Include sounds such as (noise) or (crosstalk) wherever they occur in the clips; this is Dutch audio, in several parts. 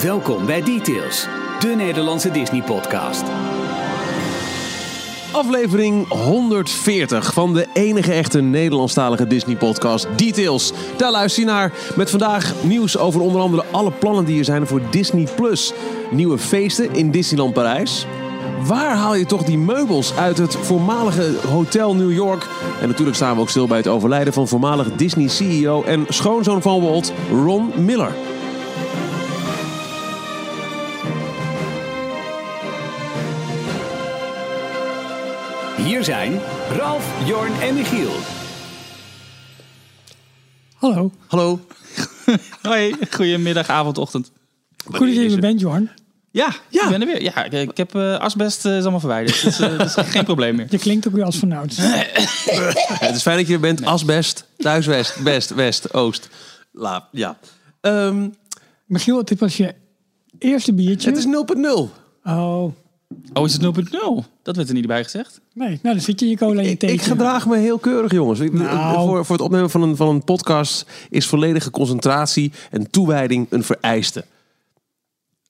Welkom bij Details, de Nederlandse Disney-podcast. Aflevering 140 van de enige echte Nederlandstalige Disney-podcast Details. Daar luister je naar met vandaag nieuws over onder andere alle plannen die er zijn voor Disney+. Plus. Nieuwe feesten in Disneyland Parijs. Waar haal je toch die meubels uit het voormalige Hotel New York? En natuurlijk staan we ook stil bij het overlijden van voormalig Disney-CEO en schoonzoon van Walt, Ron Miller. Hier zijn Ralf, Jorn en Michiel. Hallo. Hallo. (laughs) Hoi, goedemiddag, avond, ochtend. Goed dat je er bent, Jorn. Ja, Ja. ik ben er weer. Ja, ik, ik heb eh, asbest eh, is allemaal verwijderd. Dus eh, dat is (laughs) geen probleem meer. Je klinkt ook weer als vanouds. (laughs) Het is fijn dat je er bent. Asbest, thuiswest, best, west, oost. La, ja. Ehm, Michiel, dit was je eerste biertje. het is 0.0. Oh, Oh, is het 0.0? Dat werd er niet bij gezegd. nee. Nou, dan zit je in je cola en je Ik, theetje. ik gedraag me heel keurig, jongens. Ik- Nou. Voor, voor het opnemen van een, van een podcast is volledige concentratie en toewijding een vereiste.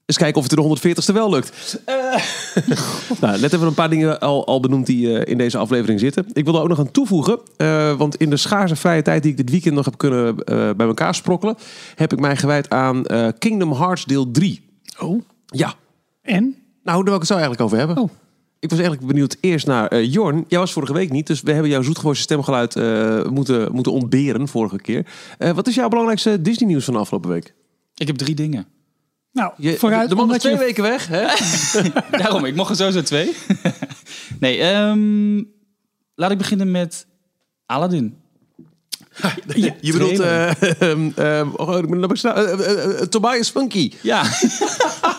Eens kijken of het in de 140ste wel lukt. Eh, nou, net hebben we een paar dingen al, al benoemd die eh, in deze aflevering zitten. Ik wil er ook nog aan toevoegen. eh, want in de schaarse vrije tijd die ik dit weekend nog heb kunnen eh, bij elkaar sprokkelen... heb ik mij gewijd aan eh, Kingdom Hearts deel 3. Oh, Ja, en? Nou, daar wil ik het zo eigenlijk over hebben. Oh. Ik was eigenlijk benieuwd eerst naar eh, Jorn. Jij was vorige week niet, dus we hebben jouw zoetgewoeste stemgeluid eh, moeten, moeten ontberen vorige keer. Eh, wat is jouw belangrijkste Disney nieuws van de afgelopen week? Ik heb drie dingen. Nou, Je, vooruit. de man is omdat twee je... weken weg, hè? (laughs) (laughs) Daarom, ik mocht er sowieso twee. (laughs) nee, ehm, laat ik beginnen met Aladdin. Je bedoelt eh, ehm, ehm, oh, Tobias Funky. Ja,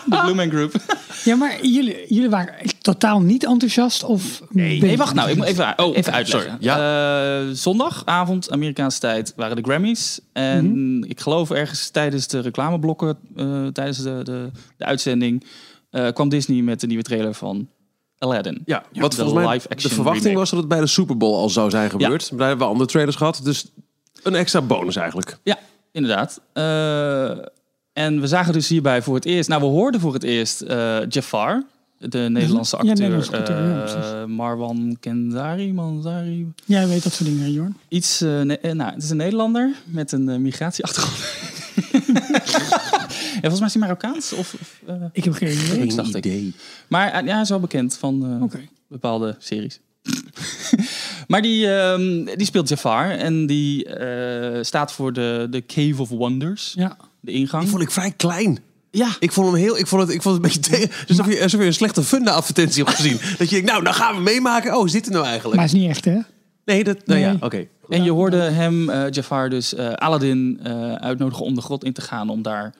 de Blue Man Group. (laughs) Ja, maar jullie, jullie waren totaal niet enthousiast of... Nee, Nee, wacht nou. Ik moet even, oh, even uitleggen. sorry. Ja. Eh, zondagavond, Amerikaanse tijd, waren de Grammys. En ik geloof ergens tijdens de reclameblokken, eh, tijdens de, de, de uitzending, eh, kwam Disney met de nieuwe trailer van Aladdin. Ja, De wat volgens mij de verwachting remake. was dat het bij de Super Bowl al zou zijn gebeurd. Daar hebben we andere trailers gehad, dus een extra bonus eigenlijk. Ja, inderdaad. Eh, en we zagen dus hierbij voor het eerst, nou we hoorden voor het eerst eh, Jafar, de Nederlandse Ja, acteur, Nederlandse acteur, ja, eh, precies. Marwan Kendari, Mandari, Jij weet dat soort dingen, hè, Jorn. iets, eh, ne- nou het is een Nederlander met een migratieachtergrond. (laughs) ja, volgens mij is hij Marokkaans of, of, eh, Ik heb geen idee. Dacht ik. maar ja, hij is wel bekend van eh, bepaalde series. (laughs) maar die, ehm, die speelt Jafar en die eh, staat voor de, de Cave of Wonders, Ja. De ingang. Die vond ik vrij klein. Ja, Ik vond hem heel, ik vond het, ik vond het een beetje tegen. (laughs) Alsof je, alsof je een slechte funda-advertentie hebt gezien. (laughs) Dat je denkt, nou, dan gaan we meemaken. Oh, is dit er nou eigenlijk? Maar het is niet echt, hè? nee, dat, nou ja, Nee. oké. en je hoorde hem, eh, Jafar, dus eh, Aladdin eh, uitnodigen om de grot in te gaan om daar...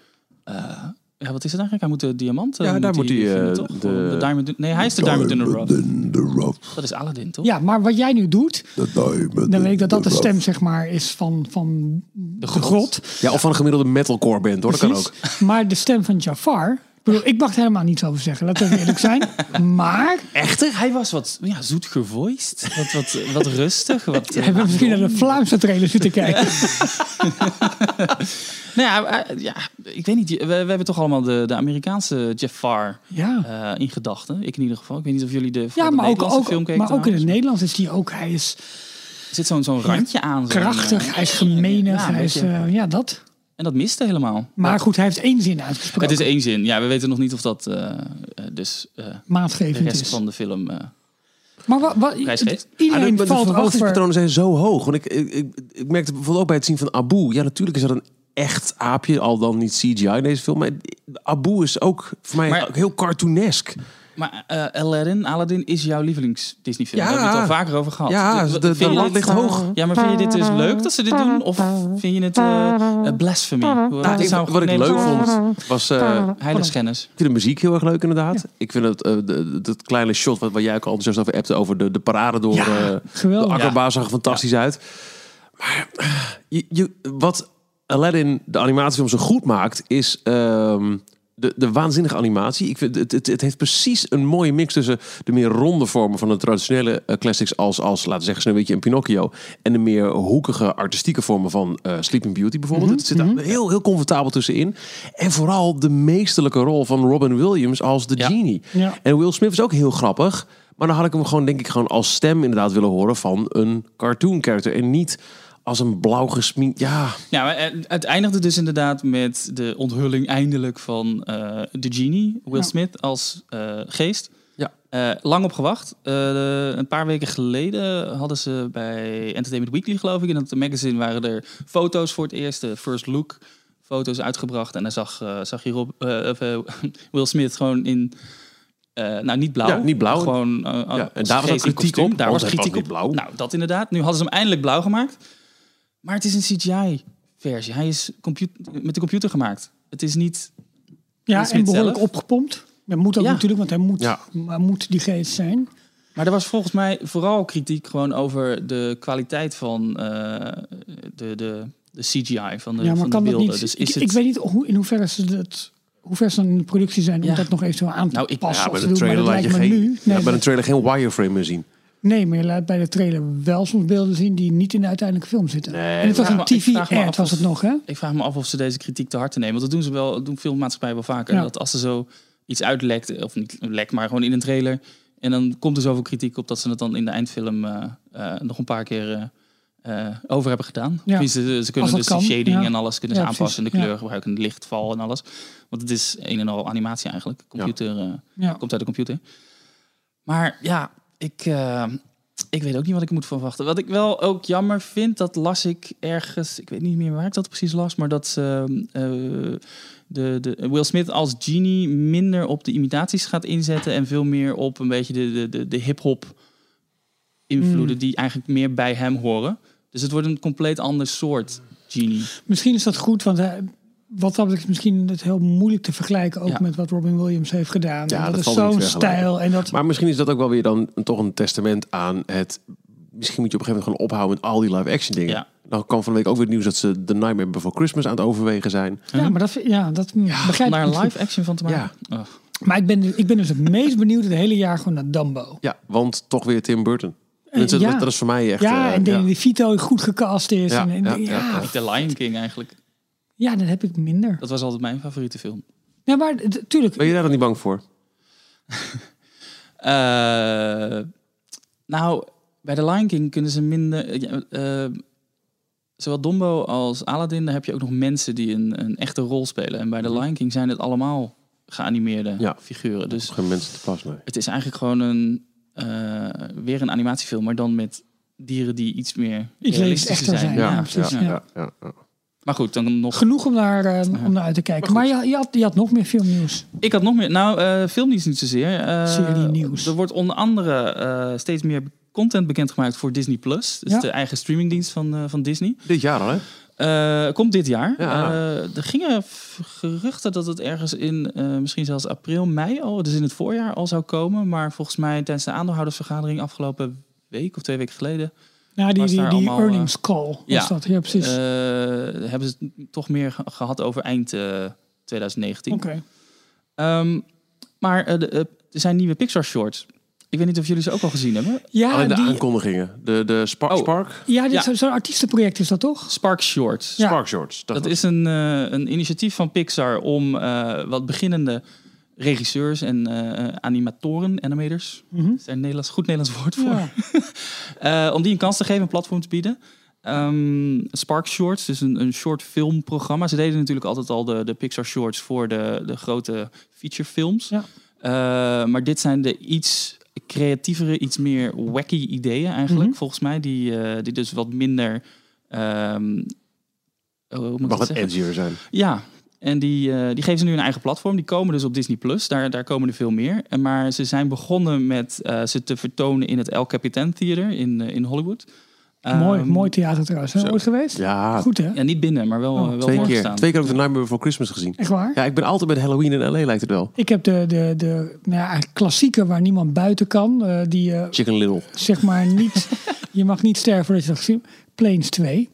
eh, ja, wat is het eigenlijk? Hij moet de diamant eh, Ja, daar moet hij, eh, toch? de- de diamond, nee, hij is de Diamond in the Rough. Dat is Aladdin, toch? Ja, maar wat jij nu doet, dan weet ik dat dat de stem, zeg maar, is van, van de grot. grot. Ja, of van een gemiddelde metalcore band, hoor. Dat kan ook. Maar de stem van Jafar... Ik, bedoel, ik mag er helemaal niets over zeggen, laten we eerlijk zijn. (laughs) Maar Echter? Hij was wat ja, zoet gevoiced. Wat, wat, wat rustig. Wat, eh, hebben we misschien naar de Vlaamse trailer zitten kijken. nou ja, eh, ja, ik weet niet. We, we hebben toch allemaal de, de Amerikaanse Jafar Ja, eh, in gedachten. Ik in ieder geval. Ik weet niet of jullie de, ja de maar, ook, film keken. maar ook in het. Nederlands is hij ook... Hij is Er zit zo'n zo'n randje aan. zo'n, krachtig, eh, hij is een hij is... eh, ja, dat. En dat miste helemaal. Maar goed, hij heeft één zin uitgesproken. Het is één zin. Ja, we weten nog niet of dat eh, eh, dus eh, de rest is. van de film... eh, Maar wat, wat, iedereen de, de valt over... verwachtingspatronen zijn zo hoog. Want ik, ik, ik, ik merkte bijvoorbeeld ook bij het zien van Abu. Ja, natuurlijk is dat een echt aapje, al dan niet CGI in deze film. Maar Abu is ook voor mij Maar- ook heel cartoonesk. Maar eh, Aladdin, Aladdin is jouw lievelings Disney film. Ja. Daar hebben we het al vaker over gehad. Ja, Dus, de, de, lat ligt hoog. Ja, maar vind je dit dus leuk dat ze dit doen? Of vind je het eh, blasphemy? Nou, wat ik- zou wat ik leuk vond, was... eh, Heiligschennis. Ik vind de muziek heel erg leuk inderdaad. Ik vind het, eh, de- dat kleine shot wat, waar jij ook al enthousiast over hebt... over de, de parade door Ja, eh, de. Akkerbaas zag er fantastisch uit. Maar je, je, wat Aladdin, de animatiefilm, zo goed maakt... is ehm, de, de waanzinnige animatie. Ik vind, het, het, het heeft precies een mooie mix tussen de meer ronde vormen van de traditionele eh, classics als, als laten we zeggen, Sneeuwwitje en Pinocchio. En de meer hoekige artistieke vormen van eh, Sleeping Beauty bijvoorbeeld. Het zit daar heel, heel comfortabel tussenin. En vooral de meesterlijke rol van Robin Williams als de Ja. genie. Ja. En Will Smith is ook heel grappig. Maar dan had ik hem gewoon, denk ik, gewoon als stem inderdaad willen horen van een cartoon character. En niet als een blauw gesminkt. Ja, Ja, maar het- het eindigde dus inderdaad met de onthulling eindelijk van eh, de genie, Will Ja. Smith, als eh, geest. Ja. Eh, lang op gewacht. Eh, een paar weken geleden hadden ze bij Entertainment Weekly, geloof ik, in het magazine waren er foto's voor het eerst, de first look foto's uitgebracht. En daar zag, eh, zag je Rob, eh, of, eh, (laughs) Will Smith gewoon in, eh, nou niet blauw. Ja, niet blauw. Gewoon, eh, Ja, en daar was kritiek kostuum. op, Daar want was kritiek op. blauw. Nou, dat inderdaad. Nu hadden ze hem eindelijk blauw gemaakt. Maar het is een CGI-versie. Hij is met de computer gemaakt. Het is niet... Ja, en behoorlijk zelf. opgepompt. Dat moet ook Ja. natuurlijk, want hij moet, Ja. hij moet die geest zijn. Maar er was volgens mij vooral kritiek gewoon over de kwaliteit van eh, de, de, de CGI, van de, ja, maar van de kan dat beelden. niet? Dus ik, is het... ik weet niet hoe, in hoeverre ze dat, hoe ver ze dan in de productie zijn om Ja. dat nog even aan te Nou, ik- passen ja of bij te de trailer laat je geen, nu. Nee, ja, bij de trailer geen wireframe meer zien. Nee, maar je laat bij de trailer wel soms beelden zien die niet in de uiteindelijke film zitten. Nee, en het was een TV-ad, was het nog, hè? Ik vraag me af of ze deze kritiek te hard te nemen. Want dat doen ze wel, dat doen veel maatschappijen wel vaker. Ja. Dat als ze zo iets uitlekt, of niet lekt, maar gewoon in een trailer. En dan komt er zoveel kritiek op dat ze het dan in de eindfilm eh, eh, nog een paar keer eh, over hebben gedaan. Ja. Ze, ze kunnen dus de shading ja. en alles kunnen ze Ja, aanpassen. En de kleur gebruiken, de lichtval en alles. Want het is een en al animatie eigenlijk. Computer, eh, Ja. komt uit de computer. Maar ja, ik, eh, ik weet ook niet wat ik moet verwachten. Wat ik wel ook jammer vind, dat las ik ergens, ik weet niet meer waar ik dat precies las, maar dat ze, eh, de, de, Will Smith als genie minder op de imitaties gaat inzetten en veel meer op een beetje de, de, de, de hip-hop invloeden die eigenlijk meer bij hem horen. Dus het wordt een compleet ander soort genie. Misschien is dat goed, want hij, wat dat betreft is misschien het heel moeilijk te vergelijken ook Ja. met wat Robin Williams heeft gedaan. Ja, En dat, dat is valt niet zo'n stijl en dat. Maar misschien is dat ook wel weer dan een- toch een testament aan het... Misschien moet je op een gegeven moment gewoon ophouden met al die live-action dingen. Ja. Dan kwam van de week ook weer het nieuws dat ze The Nightmare Before Christmas aan het overwegen zijn. ja, maar dat, vind- ja, dat begrijp ik. een niet. live action van te maken. Oh. Maar ik ben, ik ben dus het meest benieuwd het hele jaar gewoon naar Dumbo. Ja, want toch weer Tim Burton. Tenminste, ja. dat, dat is voor mij echt... ja, eh, en Danny DeVito goed gecast is. Ja, en, en- ja, ja, ja, ja. Niet de Lion King eigenlijk. Ja, dat heb ik minder. Dat was altijd mijn favoriete film. Ja, maar tuurlijk. Ben je daar dan niet bang voor? (laughs) Eh, nou, bij The Lion King kunnen ze minder... ja, eh, zowel Dumbo als Aladdin, daar heb je ook nog mensen die een, een echte rol spelen. En bij The Lion King zijn het allemaal geanimeerde Mhm. Ja. figuren. Dus Geen mensen te pas, nee. het is eigenlijk gewoon een, eh, weer een animatiefilm, maar dan met dieren die iets meer Iets realistischer echter zijn, Ja, Ja, ja, precies, ja, ja. Maar goed, dan nog... Genoeg om naar, eh, om naar uit te kijken. Maar, je, je, had, je had nog meer filmnieuws. Ik had nog meer. Nou, eh filmnieuws niet zozeer. Eh, Serienieuws. Er wordt onder andere eh, steeds meer content bekendgemaakt voor Disney Plus. Dus Ja. de eigen streamingdienst van, eh, van Disney. Dit jaar al, hè? Eh, komt dit jaar. Ja. Eh, er gingen geruchten dat het ergens in eh, misschien zelfs april, mei al, dus in het voorjaar al zou komen. Maar volgens mij tijdens de aandeelhoudersvergadering afgelopen week of twee weken geleden Ja, die, die, daar die allemaal, earnings call was ja. dat. Ja, precies. eh, hebben ze het toch meer ge- gehad over eind eh, 2019. Oké. Ehm, maar eh, de, eh, er zijn nieuwe Pixar shorts. Ik weet niet of jullie ze ook al gezien hebben. Ja, Alleen de die, aankondigingen. De, de Spark, Oh. Spark, ja dit Ja. zo'n artiestenproject is dat toch? Spark Shorts. Ja. Spark Shorts. Dat is een, eh, een initiatief van Pixar om eh, wat beginnende regisseurs en eh, animatoren, animators, Mhm. is daar een Nederlands, goed Nederlands woord voor, Ja. (laughs) Eh, om die een kans te geven, een platform te bieden. Ehm, Spark Shorts, dus een, een short filmprogramma. Ze deden natuurlijk altijd al de, de Pixar Shorts voor de, de grote featurefilms. Ja. Eh, maar dit zijn de iets creatievere, iets meer wacky ideeën eigenlijk, Mhm. volgens mij. Die, eh, die dus wat minder... hoe moet ik Mag dat het edgier zijn. Ja, en die, eh, die geven ze nu een eigen platform. Die komen dus op Disney Plus. Daar, daar komen er veel meer. En maar ze zijn begonnen met eh, ze te vertonen in het El Capitan Theater in, eh, in Hollywood. mooi, Ehm, mooi theater trouwens. Hè? zo. Ooit geweest? Ja, Goed hè? Ja, niet binnen, maar wel, Oh, wel twee keer. Twee keer ook de Nightmare Before Christmas gezien. Echt waar? Ja, ik ben altijd met Halloween in L.A. lijkt het wel. Ik heb de, de, de nou ja, eigenlijk klassieker waar niemand buiten kan. eh, die eh, Chicken Little. zeg maar niet... (laughs) je mag niet sterven voordat je dat gezien hebt. Planes 2.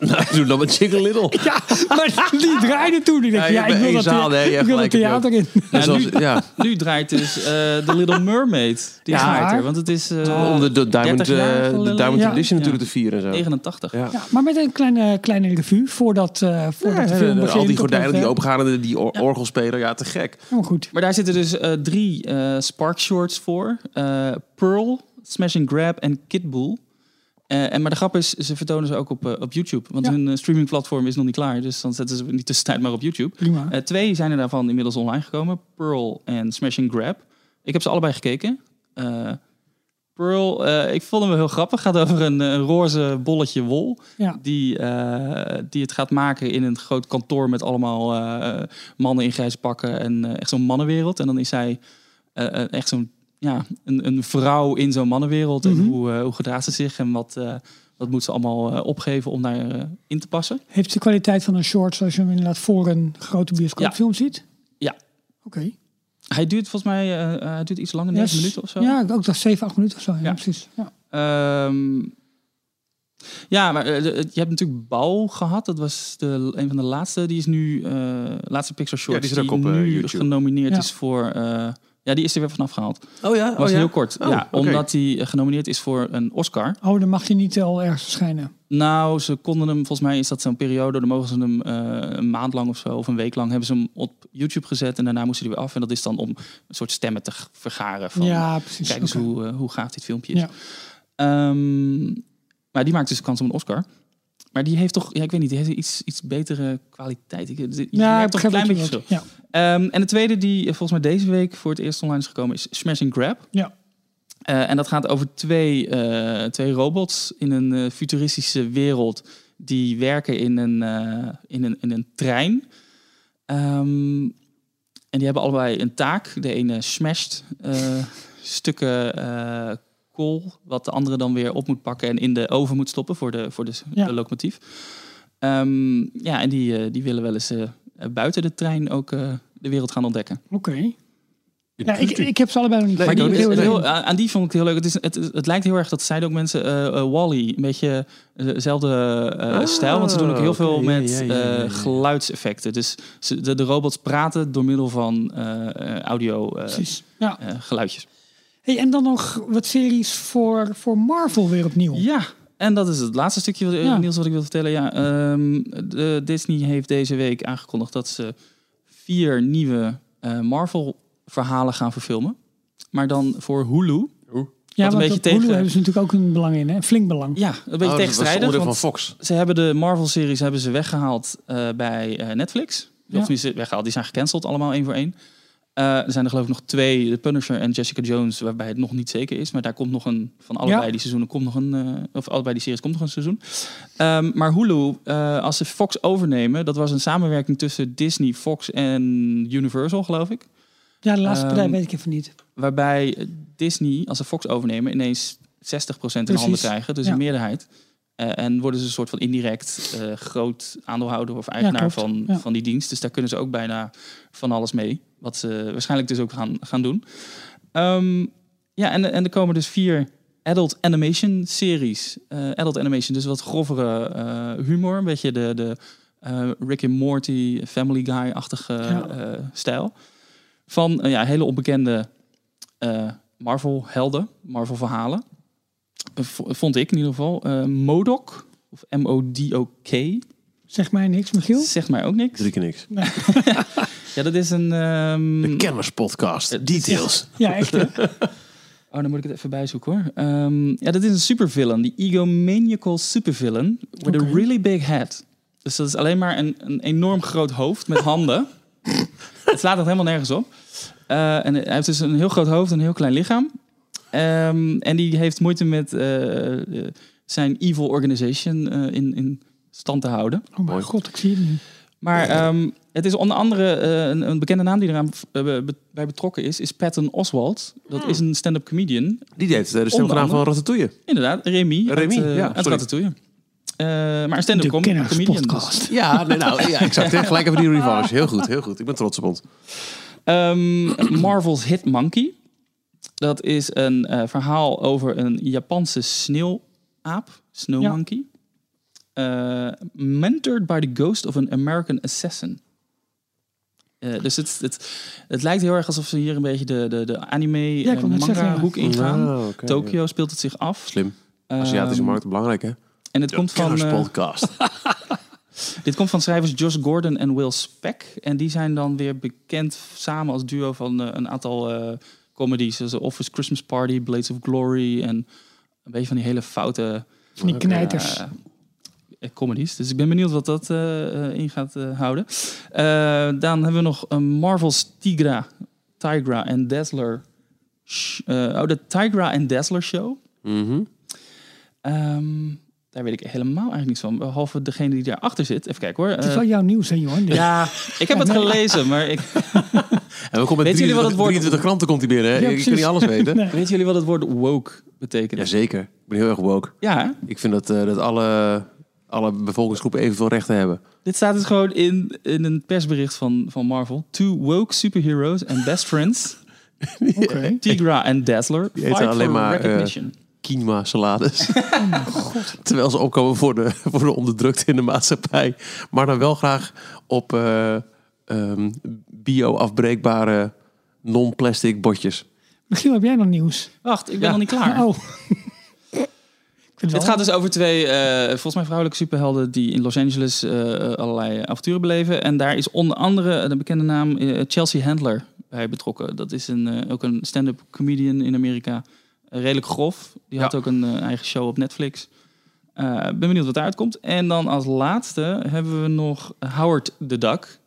Nou, doe dan met Chicken Little. (laughs) Ja, maar die draaide toen. Ik dacht, Ja, ik wil dat, zaal, nee, ik wil het theater in. Ja, zoals, ja. Nu draait dus eh The Little Mermaid. Die Ja. draait er. Want het is eh, Om de, de Diamond, 30 jaar eh, de. Diamond Ja. Edition natuurlijk Ja. te vieren en zo. 89. Ja. Ja, maar met een kleine, kleine revue voordat, eh voordat de film begint. al die gordijnen die opengaan en die or- orgelspeler. Ja, te gek. Helemaal goed. Maar daar zitten dus eh, drie eh, Spark Shorts voor. Eh, Pearl, Smash and Grab en Kidbull. Eh, en maar de grap is, ze vertonen ze ook op, eh, op YouTube. Want Ja. hun eh, streamingplatform is nog niet klaar. Dus dan zetten ze die tussentijd maar op YouTube. Prima. Twee zijn er daarvan inmiddels online gekomen. Pearl en Smash and Grab. Ik heb ze allebei gekeken. Pearl, ik vond hem wel heel grappig. gaat over een, een roze bolletje wol. ja. Die, die het gaat maken in een groot kantoor met allemaal mannen in grijze pakken. En echt zo'n mannenwereld. En dan is zij echt zo'n ja, een, een vrouw in zo'n mannenwereld. Mhm. En hoe, eh, hoe gedraagt ze zich en wat, eh, wat moet ze allemaal eh, opgeven om daar eh, in te passen. Heeft de kwaliteit van een short zoals je hem inderdaad voor een grote bioscoopfilm ziet? Ja. Oké. Hij duurt volgens mij hij duurt iets langer, 9 Yes. minuten of zo. Ja, ook dacht 7, 8 minuten of zo. Ja, Ja. precies. Ja. Ehm, ja, maar je hebt natuurlijk Bouw gehad. Dat was de, een van de laatste. Die is nu, eh laatste Pixar Short. Ja, die is er ook op, nu YouTube. genomineerd Ja. is voor... ja, die is er weer vanaf gehaald. Oh ja? was heel kort. Oh, ja. Omdat hij eh, genomineerd is voor een Oscar. Oh, dan mag hij niet al ergens verschijnen. Nou, ze konden hem, volgens mij is dat zo'n periode, dan mogen ze hem eh, een maand lang of zo, of een week lang, hebben ze hem op YouTube gezet en daarna moesten hij weer af. En dat is dan om een soort stemmen te vergaren van, ja, precies. kijk eens hoe, eh, hoe gaaf dit filmpje is. Ja. Ehm, maar die maakt dus kans op een Oscar. Maar die heeft toch, ja, ik weet niet, die heeft iets, iets betere kwaliteit. Ik, je Ja, toch een klein beetje verschil. bedoelt. Ja. Ehm, en de tweede die volgens mij deze week voor het eerst online is gekomen is Smash and Grab. Ja. Eh, en dat gaat over twee, eh, twee robots in een eh, futuristische wereld die werken in een, in een, in een trein. Ehm, en die hebben allebei een taak. De ene smasht stukken kool, wat de andere dan weer op moet pakken en in de oven moet stoppen voor de, voor de, Ja. de locomotief. Ehm, ja, en die, eh, die willen wel eens eh, buiten de trein ook eh, de wereld gaan ontdekken. Oké. Ja, ik, ik heb ze allebei nog niet Maar die, Heel heel, aan die vond ik het heel leuk. Het, is, het, het lijkt heel erg, dat zeiden ook mensen, eh eh, Wally. Een beetje dezelfde eh, Ah, stijl. Want ze doen ook heel veel met ja, ja, ja, eh, ja. geluidseffecten. Dus ze, de, de robots praten door middel van audio Precies. Ja. geluidjes. Hey, en dan nog wat series voor, voor Marvel weer opnieuw. Ja, en dat is het laatste stukje, wat, eh, Ja. Niels, wat ik wil vertellen. Ja, ehm, de, Disney heeft deze week aangekondigd dat ze vier nieuwe eh, Marvel-verhalen gaan verfilmen. Maar dan voor Hulu. ja, een want beetje tegen- Hulu hebben ze natuurlijk ook een belang in, hè? een flink belang. Ja, een beetje Oh, tegenstrijdig. van Fox. Ze hebben de Marvel-series hebben ze weggehaald eh, bij eh, Netflix. Ja. Of tenminste, weggehaald. Die zijn gecanceld allemaal één voor één. Eh, er zijn er geloof ik nog twee, The Punisher en Jessica Jones, waarbij het nog niet zeker is. Maar daar komt nog een, van allebei Ja. die seizoenen komt nog een, eh, of allebei die series komt nog een seizoen. Ehm, maar Hulu, eh, als ze Fox overnemen, dat was een samenwerking tussen Disney, Fox en Universal geloof ik. Ja, de laatste Ehm, partij weet ik even niet. Waarbij Disney, als ze Fox overnemen, ineens 60% in Precies. handen krijgen. Dus Ja. een meerderheid. Eh, en worden ze een soort van indirect eh, groot aandeelhouder of eigenaar van, Ja. van die dienst. Dus daar kunnen ze ook bijna van alles mee. Wat ze waarschijnlijk dus ook gaan, gaan doen. Ehm, ja, en, en er komen dus vier adult animation series. Eh, adult animation, dus wat grovere humor. Een beetje de, de Rick and Morty, Family Guy-achtige Ja. stijl. Van ja, hele onbekende Marvel-helden, Marvel-verhalen. Eh, vond ik in ieder geval. Eh Modok, of M-O-D-O-K, Zeg mij niks, Michiel. zegt mij ook niks. Drie keer niks. (laughs) Ja, dat is een... ehm, De Kenners Podcast. Details. Ja, echt. hè? (laughs) Oh, dan moet ik het even bijzoeken hoor. Ehm, ja, dat is een supervillain. Die egomaniacal supervillain with a really big head. Dus dat is alleen maar een, een enorm groot hoofd met handen. (laughs) het slaat er helemaal nergens op. Eh, en hij heeft dus een heel groot hoofd en een heel klein lichaam. Ehm, en die heeft moeite met eh, eh, zijn evil organization eh, in, in stand te houden. Oh mijn god, ik zie het nu. Maar ehm, het is onder andere eh, een, een bekende naam die eraan be- bij betrokken is, is Patton Oswalt. Dat is een stand-up comedian. Die deed de stem Onder gedaan van. Ratatouille. Inderdaad, Remy. Remy, uit, ja, uit. Ratatouille. Eh, maar een stand-up com comedian. dus. podcast. Ja, nee, nou, ja, exact. hè. Gelijk even die revanche. Heel goed, heel goed. Ik ben trots op ons. Ehm, Marvel's Hit Monkey. Dat is een eh, verhaal over een Japanse sneeuwaap. Snow Ja. Monkey. eh, mentored by the ghost of an American assassin. Eh, dus het, het, het lijkt heel erg alsof ze hier een beetje de, de, de anime Ja, net manga zeggen, ja. hoek ingaan. Ah, oké, Tokio speelt het zich af. Slim. Aziatische Ehm, markt, belangrijk hè? En het komt van, eh, podcast. (laughs) (laughs) dit komt van schrijvers Josh Gordon en Will Speck. En die zijn dan weer bekend samen als duo van een aantal eh comedies. Zoals Office Christmas Party, Blades of Glory en een beetje van die hele foute Van die knijters. eh, eh, comedies. Dus ik ben benieuwd wat dat eh, eh, in gaat eh, houden. Eh, dan hebben we nog een Marvel's Tigra, Tigra en Dazzler. eh, oh, de Tigra en Dazzler show. Mhm. Ehm, daar weet ik helemaal eigenlijk niets van. Behalve degene die daarachter zit. Even kijken hoor. het is Eh, wel jouw nieuws, hè, Johan? (laughs) Ja, ik heb het gelezen, maar ik, (laughs) En we komen met Weet jullie wat het 23, woord- 23 kranten komt hij binnen. Hè? Ja, je kan niet alles weten. (laughs) Nee. weten jullie wat het woord woke betekent? Jazeker. Ik ben heel erg woke. Ja, hè? Ik vind dat, eh, dat alle, alle bevolkingsgroepen evenveel rechten hebben. dit staat dus gewoon in, in een persbericht van, van Marvel. Two woke superheroes and best friends, Oké. Tigra en Dazzler, Die fight alleen for maar, eh, recognition. Quinoa salades. (laughs) Terwijl ze opkomen voor de, voor de onderdrukte in de maatschappij. Maar dan wel graag op eh, ehm, bio-afbreekbare non-plastic botjes. Michiel, heb jij nog nieuws? Wacht, ik ben Ja. nog niet klaar. Oh. (laughs) Het gaat dus over twee, eh, volgens mij vrouwelijke superhelden die in Los Angeles eh, allerlei avonturen beleven. En daar is onder andere de bekende naam eh, Chelsea Handler bij betrokken. Dat is een, eh, ook een stand-up comedian in Amerika. Eh, redelijk grof. Die had ook een eh, eigen show op Netflix. Eh, ben benieuwd wat daaruit komt. En dan als laatste hebben we nog Howard the Duck.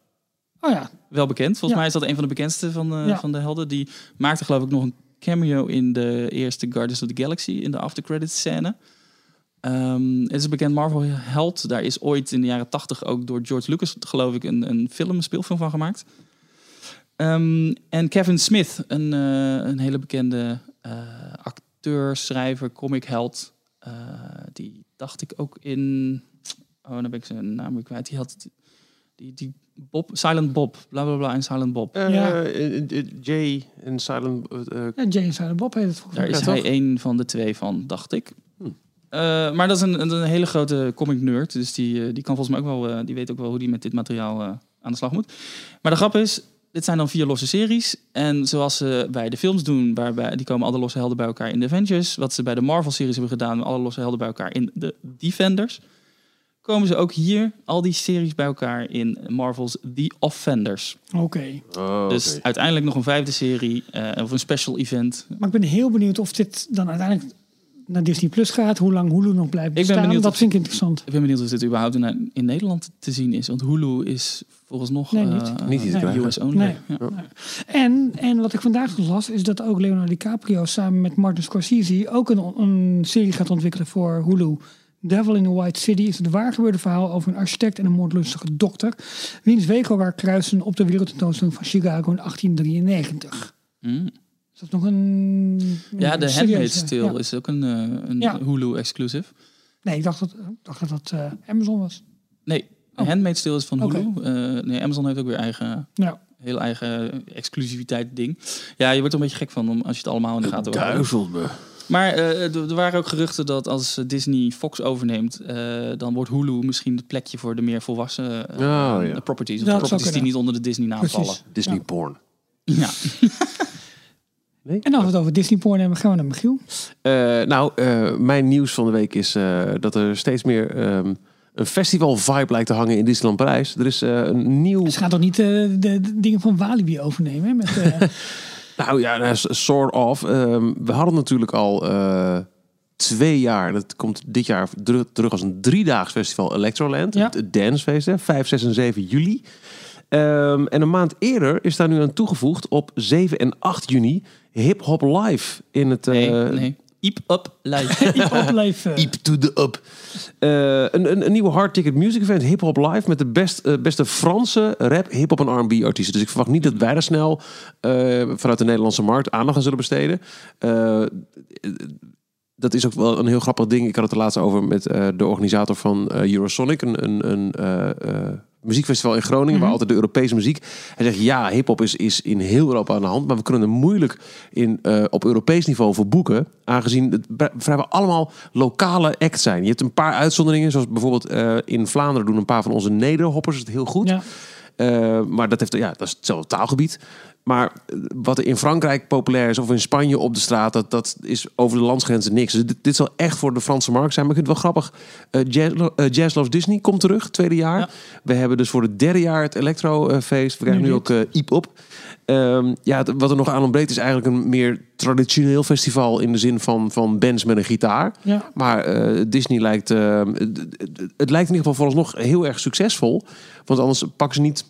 Oh ja, Wel bekend. Volgens mij is dat een van de bekendste van, eh, Ja. van de helden. Die maakte geloof ik nog een cameo in de eerste Guardians of the Galaxy. In de after credits scène. Ehm, het is een bekend Marvel held. Daar is ooit in de jaren tachtig ook door George Lucas geloof ik een, een film, een speelfilm van gemaakt. Ehm, en Kevin Smith, een, eh, een hele bekende eh, acteur, schrijver, comic held. Eh, die dacht ik ook in... Oh, dan ben ik zijn naam weer kwijt. Die had... Die, die Bob, Silent Bob, bla bla bla en Silent Bob. Ja. Eh, eh, eh, Jay en Silent... eh, eh, ja Jay en Silent Bob heet het volgens Daar mij. is Ja, hij toch? een van de twee van, dacht ik. Hm. Eh, maar dat is een, een, hele grote comic nerd. Dus die, eh, die kan volgens mij ook wel, eh, die weet ook wel hoe die met dit materiaal eh, aan de slag moet. Maar de grap is, dit zijn dan vier losse series. En zoals ze bij de films doen, waarbij die komen alle losse helden bij elkaar in de Avengers. Wat ze bij de Marvel-series hebben gedaan, alle losse helden bij elkaar in de Defenders. Komen ze ook hier, al die series bij elkaar in Marvel's The Offenders. Oké. oh, Dus uiteindelijk nog een vijfde serie eh, of een special event. Maar ik ben heel benieuwd of dit dan uiteindelijk naar Disney Plus gaat. Hoe lang Hulu nog blijft ben bestaan. benieuwd dat of- vind ik interessant. Ik ben benieuwd of dit überhaupt in, in Nederland te zien is. Want Hulu is volgens nog Nee, eh, niet. Niet. US only. Nee. Ja. En, en wat ik vandaag nog las, is dat ook Leonardo DiCaprio samen met Martin Scorsese ook een, een serie gaat ontwikkelen voor Hulu. Devil in the White City is het waargebeurde verhaal over een architect en een moordlustige dokter. Wiens wegen waar kruisen op de wereldtentoonstelling van Chicago in 1893. Mm. Is dat nog een... Ja, de Handmaid's ja. is ook een, eh, een Ja. Hulu exclusive. Nee, ik dacht dat ik dacht dat, dat eh, Amazon was. Nee, Oh. Handmaid's Tale is van. Hulu. Eh, nee, Amazon heeft ook weer eigen, Ja. heel eigen exclusiviteit ding. Ja, je wordt er een beetje gek van om, als je het allemaal in de gaten houden. Duizelt me. Maar eh, er waren ook geruchten dat als Disney Fox overneemt, eh, dan wordt Hulu misschien het plekje voor de meer volwassen Oh, ja. de properties. Of properties die niet onder de Disney naam vallen. Disney Ja. porn. Ja. (laughs) En als we het over Disney porn hebben, gaan we naar Michiel. Eh, nou, eh, mijn nieuws van de week is eh, dat er steeds meer ehm, een festival vibe lijkt te hangen in Disneyland Parijs. Er is eh, een nieuw... Ze gaan toch niet eh, de, de dingen van Walibi overnemen? Hè? Met, eh, (laughs) (laughs) Nou ja, sort of. Ehm, we hadden natuurlijk al eh, twee jaar, dat komt dit jaar terug, terug als een driedaags festival Electroland. Ja. Het Dancefeest, hè, 5, 6 en 7 juli. Ehm, en een maand eerder is daar nu aan toegevoegd op 7 en 8 juni Hip Hop Live in het... eh, Nee, nee. Eep up live. opleven. Eep to the up. Eh, een, een, een nieuwe hard ticket music event, Hip Hop Live, met de best, eh, beste Franse rap, hip hop en R&B artiesten. Dus ik verwacht niet dat wij er snel eh, vanuit de Nederlandse markt aandacht aan zullen besteden. Eh, dat is ook wel een heel grappig ding. Ik had het er laatst over met eh, de organisator van eh, Eurosonic, een, een, een eh, eh, muziekfestival in Groningen, waar altijd de Europese muziek. Hij zegt ja, hip-hop is, is in heel Europa aan de hand, maar we kunnen er moeilijk in, eh, op Europees niveau voor boeken, aangezien het vrijwel allemaal lokale acts zijn. Je hebt een paar uitzonderingen, zoals bijvoorbeeld eh, in Vlaanderen doen een paar van onze nederhoppers het heel goed. Ja. Eh, maar dat, heeft, ja, dat is hetzelfde taalgebied. Maar eh, wat er in Frankrijk populair is, of in Spanje op de straat, dat, dat is over de landsgrenzen niks. Dus dit, dit zal echt voor de Franse markt zijn. Maar ik vind het wel grappig. Eh Jazz, eh, Jazz Loves Disney komt terug, tweede jaar. Ja. We hebben dus voor het derde jaar het Electro-feest. We krijgen nu Nu ook eh Iep op. Ehm, ja, het- wat er nog aan ontbreekt is eigenlijk een meer traditioneel festival in de zin van, van bands met een gitaar. Ja. Maar eh, Disney lijkt, eh, het, het- het lijkt in ieder geval vooralsnog heel erg succesvol. Want anders pakken ze niet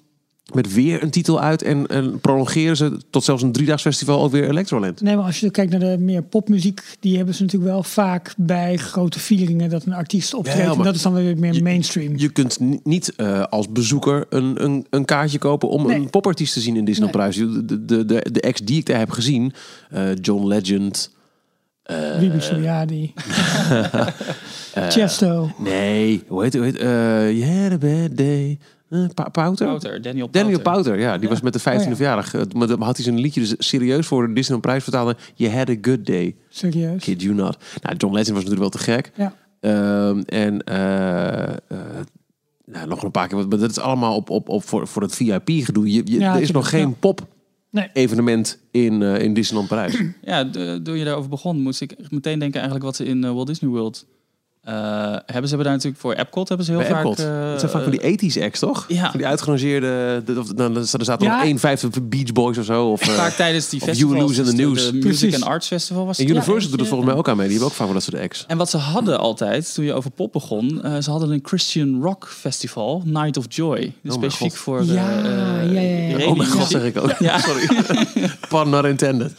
met weer een titel uit en, en prolongeren ze tot zelfs een driedaags festival ook weer Electroland. Nee, maar als je kijkt naar de meer popmuziek, die hebben ze natuurlijk wel vaak bij grote vieringen dat een artiest optreedt. Ja, en dat is dan weer meer je- mainstream. Je kunt ni- niet eh, als bezoeker een, een, een kaartje kopen om Nee. een popartiest te zien in Disneyland Prijs. De, de, de, de ex die ik daar heb gezien, eh, John Legend. eh, Wiebe Soliadi. (laughs) eh, Chesto. Nee, hoe heet het? Eh, you had a bad day. Eh, Pa- Pouter? Pouter, Daniel Pouter. Daniel Pouter, ja, die was met de 15e Oh, ja. verjaardag. Eh, Maar dan had hij zijn liedje dus serieus voor de Disneyland Prijs vertalen. You had a good day, Serieus. kid you not. Nou, John Legend was natuurlijk wel te gek. Ja. Ehm, en eh, eh, nou, nog een paar keer. Maar dat is allemaal op, op, op voor, voor het VIP-gedoe. Je, je- Ja, er is nog geen pop-evenement Nee. in, eh, in Disneyland Parijs. Ja, de- toen je daarover begon, moest ik meteen denken eigenlijk wat ze in eh, Walt Disney World hebben. Ze hebben daar natuurlijk voor Epcot hebben ze heel Bij vaak... Epcot. eh, dat zijn vaak van die 80s acts, toch? Ja. Van die uitgerangeerde... de- of- Dan er nog Ja. één vijfde Beach Boys of zo. Of, eh, vaak tijdens die of festivals. You Lose in the News. De Music and Arts Festival was en het. Universal Ja, doet het volgens mij ook aan mee. Die hebben ook vaak van dat soort acts. En wat ze hadden altijd, toen je over pop begon, eh, ze hadden een Christian Rock Festival, Night of Joy. Dus mijn specifiek God. voor de, Ja, eh, ja, ja, ja. Oh mijn god, zeg ik ook. Ja. (laughs) Sorry. Pun not intended.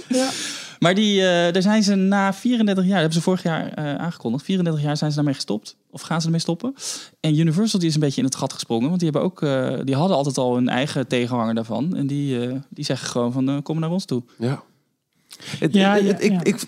Maar die, eh, daar zijn ze na 34 jaar, dat hebben ze vorig jaar eh, aangekondigd, 34 jaar zijn ze daarmee gestopt. Of gaan ze ermee stoppen. En Universal die is een beetje in het gat gesprongen. Want die, hebben ook, eh, die hadden altijd al een eigen tegenhanger daarvan. En die, eh, die zeggen gewoon van, eh, kom naar ons toe. Ja. Het, Ja, het- ja, ik, ja. ik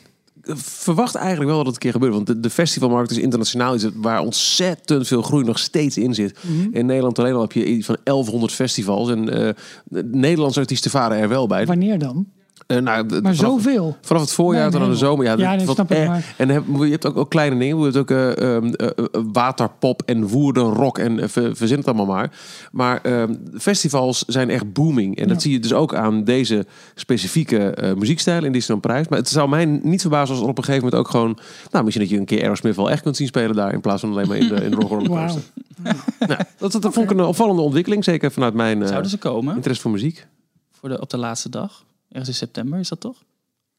verwacht eigenlijk wel dat het een keer gebeurt. Want de, de festivalmarkt is internationaal. Is het, waar ontzettend veel groei nog steeds in zit. Mhm. In Nederland alleen al heb je iets van 1100 festivals. En eh, de Nederlandse artiesten varen er wel bij. Wanneer dan? Eh, nou, Maar vanaf, zoveel. vanaf het voorjaar tot aan de zomer. Ja, Ja, dat- wat snap ik, maar- En heb- je hebt ook, ook kleine dingen. Je hebt ook eh, waterpop en woerdenrock. En uh, verzin het allemaal maar. Maar ehm, festivals zijn echt booming. En dat zie je dus ook aan deze specifieke eh, muziekstijl in Disneyland Prijs. Maar het zou mij niet verbazen als er op een gegeven moment ook gewoon... Nou, misschien dat je een keer Aerosmith wel echt kunt zien spelen daar... in plaats van alleen maar in de, in de Rock Roller Coaster. Wauw. Nou, dat, dat vond ik een opvallende ontwikkeling. Zeker vanuit mijn eh, Zouden ze komen interesse voor muziek. voor de, op de laatste dag? Ergens in september is dat toch?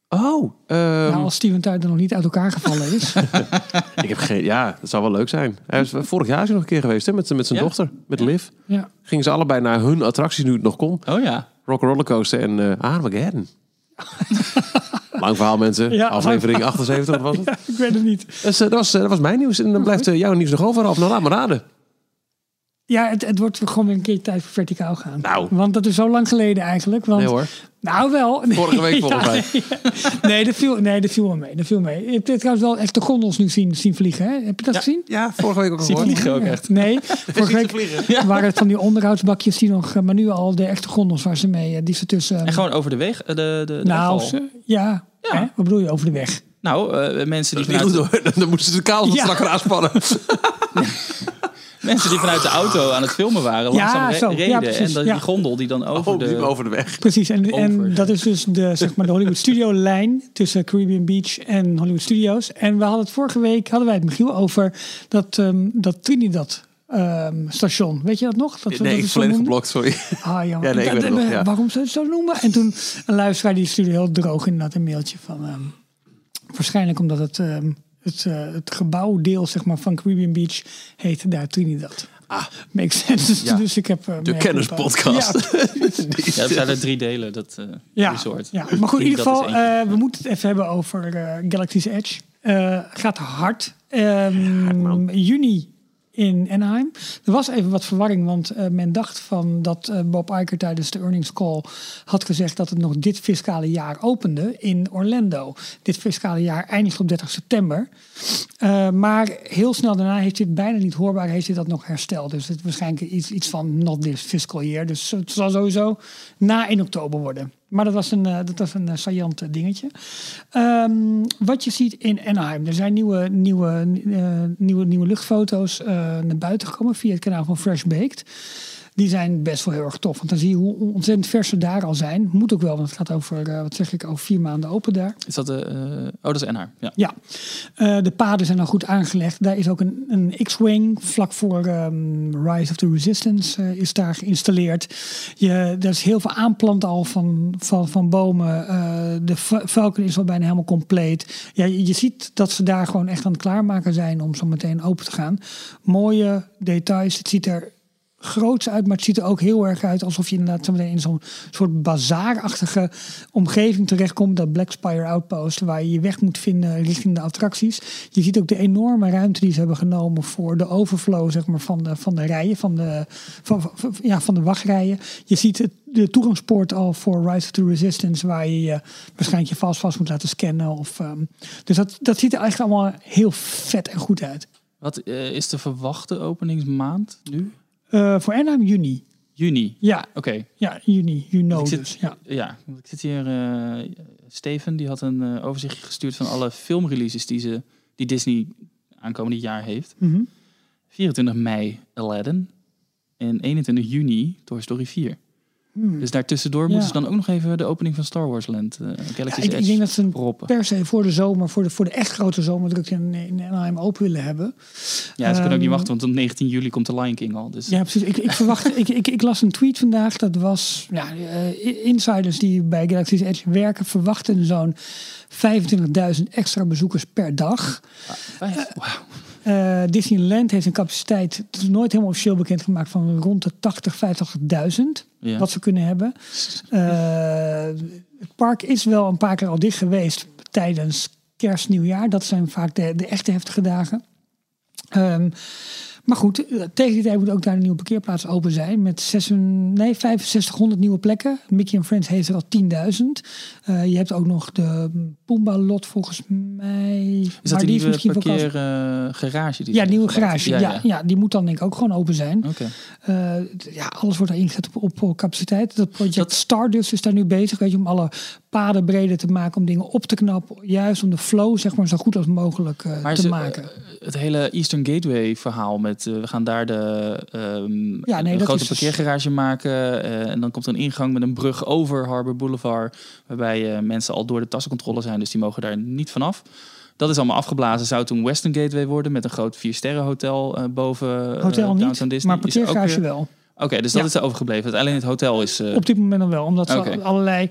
Oh, ehm, Nou, als Steven Tuiten nog niet uit elkaar gevallen is. (laughs) ik heb geen... Ja, dat zou wel leuk zijn. Hij is, vorig jaar is hij nog een keer geweest hè, met, met zijn Ja? dochter, met Liv. ja. Gingen ze allebei naar hun attracties nu het nog kon. Oh ja. Rock Rollercoaster en uh, Armageddon. (laughs) Lang verhaal mensen. Ja, Aflevering 78 was het. (laughs) Ik weet het niet. Dus, uh, dat, was, uh, dat was mijn nieuws. En dan blijft uh, jouw nieuws nog over af. Nou, laat maar raden. Ja, het, het wordt gewoon weer een keer tijd voor verticaal gaan. Nou. Want dat is zo lang geleden eigenlijk. Want, Nee hoor. Nou wel. Nee, (laughs) Vorige week volgens mij. (laughs) nee, dat viel, nee, dat viel wel mee. Dat viel mee. Je hebt trouwens wel echt de gondels nu zien, zien vliegen. Hè? Heb je dat Ja. gezien? Ja, vorige week ook (laughs) al Zie gehoord. vliegen ook Ja. echt. Nee, vorige week waren het van die onderhoudsbakjes die nog... eh, Maar nu al de echte gondels waar ze mee... eh, Die ze tussen... En gewoon over de weg. eh, De, de, de nou, ze, ja. Ja. Hè? Wat bedoel je over de weg? Nou, eh, mensen, die Dat vanuit, goed hoor. Dan moesten ze de kabels Ja. strakker aanspannen. Mensen die vanuit de auto aan het filmen waren, Ja, langzaam re-. Ja, reden. precies. en dat, Ja. die gondel die dan over Oh, de... over de weg. Precies, en, en dat is dus de, zeg maar, de Hollywood Studio lijn tussen Caribbean Beach en Hollywood Studios. En we hadden het vorige week, hadden wij het Michiel over dat, ehm, dat Trinidad ehm, station. Weet je dat nog? Dat, we Nee, dat ik volledig geblokt, sorry. Ah, jammer. (laughs) Ja, nee, ik weet het Dat- nog, ja. Waarom zou je het zo noemen? En toen een luisteraar die stuurde heel droog inderdaad een mailtje van... ehm, waarschijnlijk omdat het, ehm, het, eh, het gebouwdeel zeg maar, van Caribbean Beach heet daar Trinidad. Ah, Makes sense. Ja. (laughs) Dus ik heb... eh, de kennispodcast. Ja, (laughs) Ja, het zijn er drie delen, dat eh ja, resort. ja, maar goed, in ieder geval, eh, we moeten het even hebben over eh, Galaxy's Edge. Eh, gaat hard. Ehm, man. juni in Anaheim. Er was even wat verwarring, want eh, men dacht van dat eh, Bob Iger tijdens de earnings call had gezegd dat het nog dit fiscale jaar opende in Orlando. Dit fiscale jaar eindigt op 30 september. Uh, maar heel snel daarna heeft dit bijna niet hoorbaar, heeft hij dat nog hersteld. Dus het is waarschijnlijk iets, iets van not this fiscal year. Dus het zal sowieso na 1 oktober worden. Maar dat was een, uh, dat was een uh, saillant dingetje. Um, wat je ziet in Anaheim. Er zijn nieuwe, nieuwe, nieuwe, nieuwe luchtfoto's naar buiten gekomen via het kanaal van Fresh Baked. Die zijn best wel heel erg tof. Want dan zie je hoe ontzettend vers ze daar al zijn. Moet ook wel, want het gaat over, uh, wat zeg ik, over vier maanden open daar. Is dat de, uh, oh dat is Anaheim, ja. Ja, uh, de paden zijn al goed aangelegd. Daar is ook een, een X-Wing, vlak voor um, Rise of the Resistance is daar geïnstalleerd. Je, er is heel veel aanplant al van, van, van bomen. de Falcon is al bijna helemaal compleet. Ja, je, je ziet dat ze daar gewoon echt aan het klaarmaken zijn om zo meteen open te gaan. Mooie details. Het ziet er groots uit, maar het ziet er ook heel erg uit alsof je inderdaad in zo'n soort bazaarachtige omgeving terechtkomt. Dat Black Spire Outpost, waar je je weg moet vinden richting de attracties. Je ziet ook de enorme ruimte die ze hebben genomen voor de overflow zeg maar, van, de, van de rijen, van de, van, ja, van de wachtrijen. Je ziet het, de toegangspoort al voor Rise of the Resistance, waar je waarschijnlijk je vast vast moet laten scannen. Of, um, dus dat, dat ziet er eigenlijk allemaal heel vet en goed uit. Wat uh, is de verwachte openingsmaand nu? Uh, voor Anaheim juni. Juni? Ja. Oké. Okay. Ja, juni. You know zit, dus. Ja. ja, ik zit hier... Uh, Steven, die had een uh, overzichtje gestuurd van alle filmreleases die, ze, die Disney aankomende jaar heeft. Mm -hmm. 24 mei Aladdin. En 21 juni Toy Story 4. Hmm. Dus daartussendoor Ja. moeten ze dan ook nog even de opening van Star Wars Land, uh, Galaxy's Ja, ik, Edge, ik denk dat ze een proppen. per se voor de zomer, voor de, voor de echt grote zomerdruk in, in Anaheim open willen hebben. Ja, ze kunnen ook niet Ehm, wachten, want op 19 juli komt de Lion King al. Dus Ja, precies. Ik, ik, verwacht, ik, ik, ik las een tweet vandaag. Dat was ja, eh, insiders die bij Galaxy's Edge werken, verwachten zo'n 25.000 extra bezoekers per dag. vijf. Wauw. Eh, Disneyland heeft een capaciteit, het is nooit helemaal officieel bekendgemaakt, van rond de 80, 50.000 Ja. wat ze kunnen hebben. Eh, het park is wel een paar keer al dicht geweest tijdens kerst, nieuwjaar. Dat zijn vaak de, de echte heftige dagen. Ehm, maar goed, eh, tegen die tijd moet ook daar een nieuwe parkeerplaats open zijn. Met 6, nee, 6500 nieuwe plekken. Mickey Friends heeft er al 10.000. Uh, je hebt ook nog de Pumba-lot volgens mij. Is dat die nieuwe parkeergarage? Uh, ja, nieuwe garage. Ja, ja. Ja, ja, die moet dan denk ik ook gewoon open zijn. Okay. Uh, ja, alles wordt er ingezet op, op capaciteit. Dat project dat... Stardust is daar nu bezig, weet je, om alle paden breder te maken, om dingen op te knappen. Juist om de flow zeg maar zo goed als mogelijk maar te maken. het hele Eastern Gateway verhaal met uh, we gaan daar de um, ja, nee, een grote is parkeergarage maken uh, en dan komt er een ingang met een brug over Harbor Boulevard, waarbij mensen al door de tassencontrole zijn, dus die mogen daar niet vanaf. Dat is allemaal afgeblazen. Zou toen Western Gateway worden met een groot vier sterren hotel boven hotel niet, Disney. maar parkeergarage wel. Oké, okay, dus dat ja. is er overgebleven. Alleen het hotel is... Uh... Op dit moment dan wel. Omdat ze okay. allerlei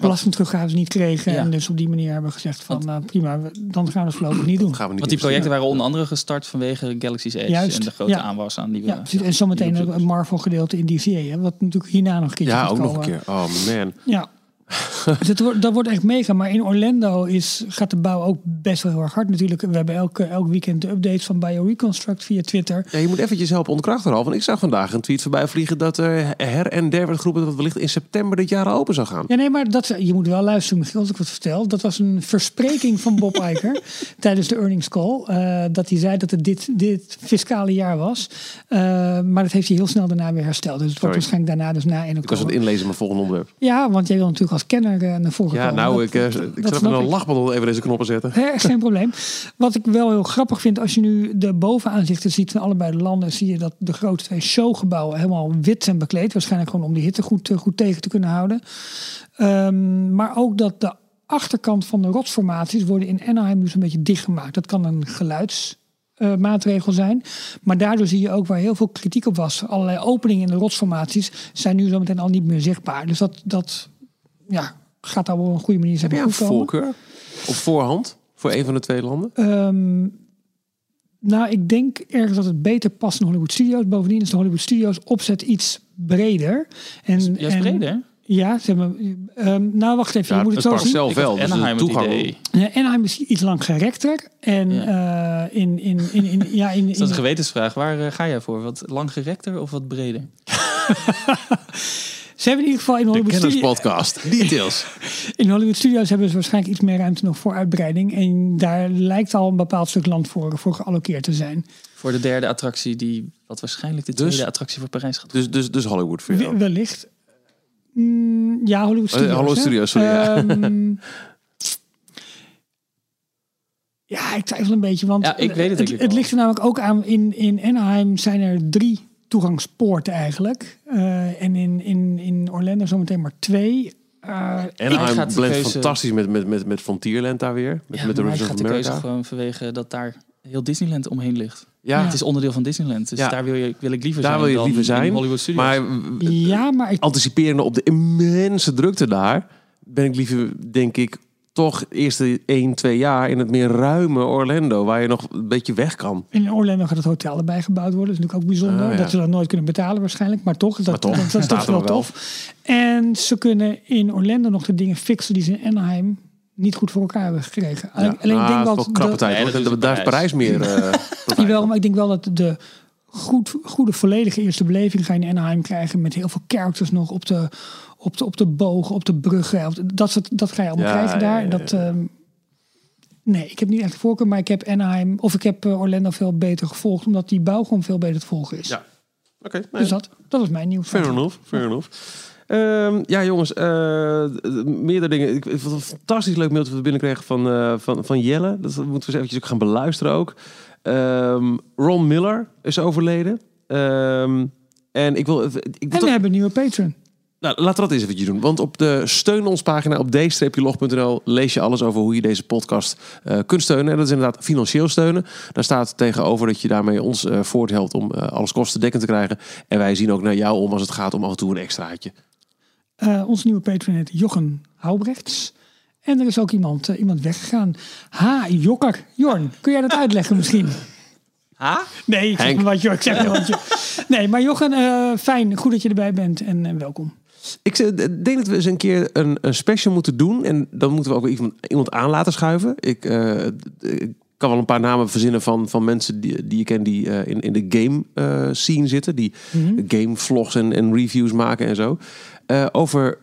belastingteruggaves niet kregen. Ja. En dus op die manier hebben gezegd van... Want, uh, prima, dan gaan we het voorlopig niet doen. Gaan we niet Want die projecten waren onder andere gestart vanwege Galaxy's Edge. Juist, en de grote ja. aanwas aan die we... Ja, precies. En zometeen een Marvel gedeelte in DCA. Hè, wat natuurlijk hierna nog een keertje Ja, ook komen. nog een keer. Oh man. Ja. (laughs) dus wordt, dat wordt echt mega. Maar in Orlando is, gaat de bouw ook best wel heel erg hard natuurlijk. We hebben elke, elk weekend de updates van BioReconstruct via Twitter. Ja, je moet eventjes helpen ontkrachten, Ralf. Want ik zag vandaag een tweet voorbij vliegen dat er her en der werd geroepen dat het wellicht in september dit jaar open zou gaan. Ja, nee, maar dat, je moet wel luisteren, Michiel, als ik wat vertel. Dat was een verspreking van Bob (laughs) Iger tijdens de earnings call. Uh, dat hij zei dat het dit, dit fiscale jaar was. Uh, maar dat heeft hij heel snel daarna weer hersteld. Dus het wordt waarschijnlijk daarna dus na 1 oktober. Ik was het inlezen mijn volgende onderwerp. Ja, want jij wil natuurlijk als kenner uh, naar voren ja, komen. nou, dat, ik, dat, ik zal even een lachband even deze knoppen zetten. Hè, geen probleem. Wat ik wel heel grappig vind, als je nu de bovenaanzichten ziet van allebei de landen, zie je dat de grote twee showgebouwen helemaal wit zijn bekleed. Waarschijnlijk gewoon om die hitte goed, goed tegen te kunnen houden. Um, maar ook dat de achterkant van de rotsformaties worden in Anaheim dus een beetje dichtgemaakt. Dat kan een geluids uh, maatregel zijn. Maar daardoor zie je ook waar heel veel kritiek op was. Allerlei openingen in de rotsformaties zijn nu zometeen al niet meer zichtbaar. Dus dat, dat ja, gaat daar wel een goede manier zijn. Heb je een voorkeur op voorhand voor een van de twee landen? Um, nou, ik denk ergens dat het beter past in Hollywood Studios. Bovendien is de Hollywood Studios opzet iets breder. En, juist en, breder? Ja, ze hebben, ehm, nou wacht even, Ja, je moet het het zo zien. zelf wel. Dus de Anaheim het toegang. idee. Anaheim is iets lang gerekter. En eh, in, in, in, in, ja, in, Is dat een in, gewetensvraag? Waar eh, ga jij voor? Wat langgerekter of wat breder? (laughs) ze hebben in ieder geval in De Hollywood, Studio, kennispodcast. Details. (laughs) in Hollywood Studios hebben ze waarschijnlijk iets meer ruimte nog voor uitbreiding. En daar lijkt al een bepaald stuk land voor, voor gealloceerd te zijn. Voor de derde attractie, die wat waarschijnlijk de Dus- tweede attractie voor Parijs gaat Dus, dus, dus Hollywood voor jou. We- wellicht. Mm, ja, Hollywood Oh, Studios. Hollywood? Studios, sorry, ja. Ehm, (laughs) ja, ik twijfel een beetje. Want Ja, ik weet het het, eigenlijk het wel. ligt er namelijk ook aan. In, in Anaheim zijn er drie toegangspoorten eigenlijk. Eh, en in, in, in Orlando zometeen maar twee. Eh, Anaheim gaat de blendt keuze- fantastisch met, met, met, met Frontierland daar weer. Met, Ja, met de maar ik Rivers de keuze gewoon vanwege dat daar heel Disneyland omheen ligt. Ja, Het is onderdeel van Disneyland, dus Ja. daar wil, je, wil ik liever Daar zijn wil je dan liever zijn, in Hollywood Studios. maar ja, maar ik, anticiperende op de immense drukte daar, ben ik liever, denk ik, toch de eerste 1, 2 jaar in het meer ruime Orlando, waar je nog een beetje weg kan. in Orlando gaat het hotel erbij gebouwd worden. Dat is natuurlijk ook bijzonder. Ah, ja. Dat ze dat nooit kunnen betalen waarschijnlijk. Maar toch, dat, Maar toch, dat, dat, dat (laughs) staat is er wel tof. En ze kunnen in Orlando nog de dingen fixen die ze in Anaheim niet goed voor elkaar hebben gekregen. Alleen, Ja. alleen ik Ah, denk krappe dat- tijd. Nee, hoor. dat daar is Parijs meer. (laughs) eh, Jawel, maar ik denk wel dat de goed, goede, volledige eerste beleving ga je in Anaheim krijgen. Met heel veel characters nog op de, op de, op de bogen, op de bruggen. Op de- dat, soort, dat ga je allemaal Ja, krijgen daar. ja, ja. Dat, ehm, nee, ik heb niet echt de voorkeur. Maar ik heb Anaheim, of ik heb eh, Orlando veel beter gevolgd. Omdat die bouw gewoon veel beter te volgen is. Ja. Oké, Dus ja. dat, dat was mijn nieuws. Fair enough, fair enough. Ehm, ja, jongens, eh, meerdere dingen. Ik vond het een fantastisch leuk mailtje dat we binnenkregen van, eh, van, van Jelle. Dat moeten we eens eventjes ook gaan beluisteren ook. Ehm, Ron Miller is overleden. En ik wil... Ik En we hebben een nieuwe patron. Nou, laten we dat eens eventjes doen. Want op de steun ons pagina op d-log.nl lees je alles over hoe je deze podcast eh, kunt steunen. En dat is inderdaad financieel steunen. Daar staat tegenover dat je daarmee ons eh voorthelpt om eh, alles kostendekkend te krijgen. En wij zien ook naar jou om als het gaat om af en toe een extraatje. Eh, onze nieuwe patron heet Jochen Houbrechts. En er is ook iemand, iemand weggegaan. Ha, Jokker. Jorn, kun jij dat (laughs) uitleggen misschien? Ha? Nee, ik zeg maar wat, joh. Ik zeg maar wat, joh. Nee, maar Jochen, eh, fijn. Goed dat je erbij bent en, en welkom. Ik denk dat we eens een keer een, een special moeten doen. En dan moeten we ook iemand, iemand aan laten schuiven. Ik, eh, ik kan wel een paar namen verzinnen van, van mensen die, die je kent die eh, in, in de game eh, scene zitten. Die game vlogs en, en reviews maken en zo. Over,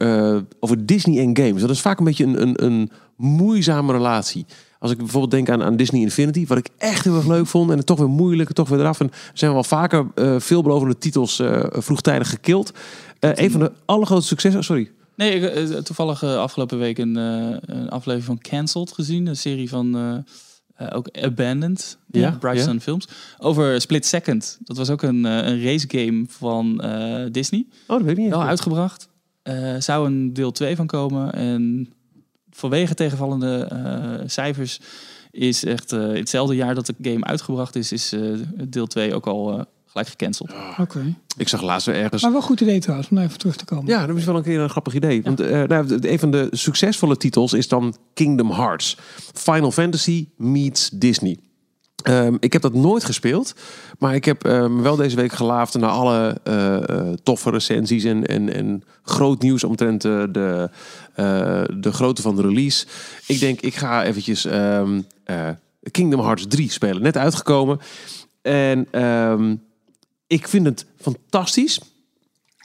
over Disney en games. Dat is vaak een beetje een, een, een moeizame relatie. Als ik bijvoorbeeld denk aan, aan Disney Infinity, wat ik echt heel erg leuk vond. En het toch weer moeilijk, en toch weer eraf. En zijn wel vaker eh, veelbelovende titels eh, vroegtijdig gekild. Eh een van de allergrootste successen... Sorry. Nee, ik, toevallig afgelopen week een, een aflevering van Cancelled gezien. Een serie van ook Abandoned, Ja, ja. Films. Over Split Second. Dat was ook een, een race game van Disney. Oh, dat weet ik niet. Wel uitgebracht. Zou een deel 2 van komen. En vanwege tegenvallende eh, cijfers is echt eh, hetzelfde jaar dat de game uitgebracht is, is eh, deel 2 ook al eh, gelijk gecanceld. Oké. Ik zag laatst weer ergens... Maar wel goed idee trouwens, om daar even terug te komen. Ja, dat is wel een keer een grappig idee. Want eh, nou, een van de succesvolle titels is dan Kingdom Hearts. Final Fantasy meets Disney. Ehm, ik heb dat nooit gespeeld, maar ik heb ehm, wel deze week gelaafd naar alle eh, eh, toffe recensies en, en, en groot nieuws omtrent eh, de, de grootte van de release. Ik denk, ik ga eventjes ehm, eh, Kingdom Hearts 3 spelen. Net uitgekomen. En ehm, ik vind het fantastisch.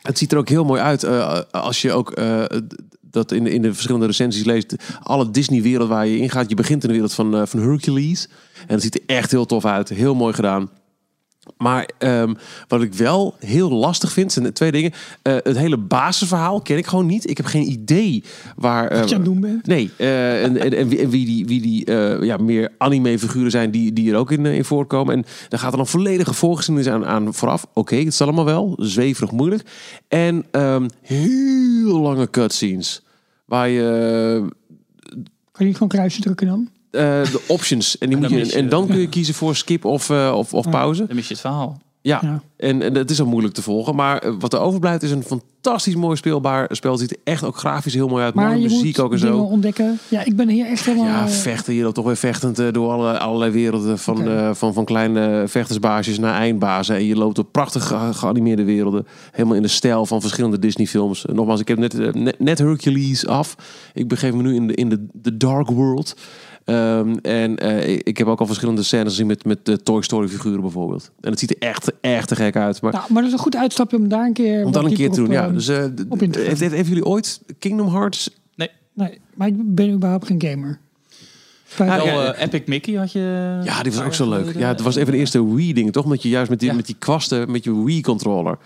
Het ziet er ook heel mooi uit eh, als je ook eh, dat in, de- in de verschillende recensies leest. Alle Disney-wereld waar je in gaat. Je begint in de wereld van, eh, van Hercules. En het ziet er echt heel tof uit. Heel mooi gedaan. Maar ehm, wat ik wel heel lastig vind, zijn twee dingen. Eh, het hele basisverhaal ken ik gewoon niet. Ik heb geen idee waar. eh, Wat je aan het doen bent. Nee, eh, en, en, en wie, en wie die, wie die eh, ja, meer anime-figuren zijn die, die er ook in, eh, in voorkomen. En daar gaat er dan volledige voorgeschiedenis aan, aan vooraf. Oké, het is allemaal wel. Zweverig moeilijk. En ehm, heel lange cutscenes. Waar je Kan je niet gewoon kruisje drukken dan? Eh, de options. En, die En moet dan je, en dan kun je kiezen voor skip of, eh, of, of pauze. Dan mis je het verhaal. Ja, Ja. En, en het is ook moeilijk te volgen. Maar eh, wat er overblijft is een fantastisch mooi speelbaar spel. Het ziet er echt ook grafisch heel mooi uit. Maar Mooie je muziek moet ook en zo. ontdekken. Ja, ik ben hier echt helemaal... Ja, vechten. Je loopt toch weer vechtend eh, door alle, allerlei werelden. Van, eh, van, van kleine vechtersbaasjes naar eindbazen. En je loopt door prachtig ge- geanimeerde werelden. Helemaal in de stijl van verschillende Disney films. Nogmaals, ik heb net, net, net Hercules af. Ik begeef me nu in de, in de, de Dark World. Ehm, en eh, ik- heb ook al verschillende scènes gezien met, met de Toy Story figuren bijvoorbeeld. En het ziet er echt, echt te gek uit. Maar Nou, maar dat is een goed uitstapje om daar een keer... om dat een keer te doen, op, ja. eh, Dus, eh, gaan. heeft, jullie ooit Kingdom Hearts? Nee, maar ik ben überhaupt geen gamer. Wel, ja, eh, Epic Mickey had je... Ja, die was ook zo leuk. Ja, het was even de eerste Wii-ding, toch? Omdat je juist met die, Ja. met die kwasten, met je Wii-controller,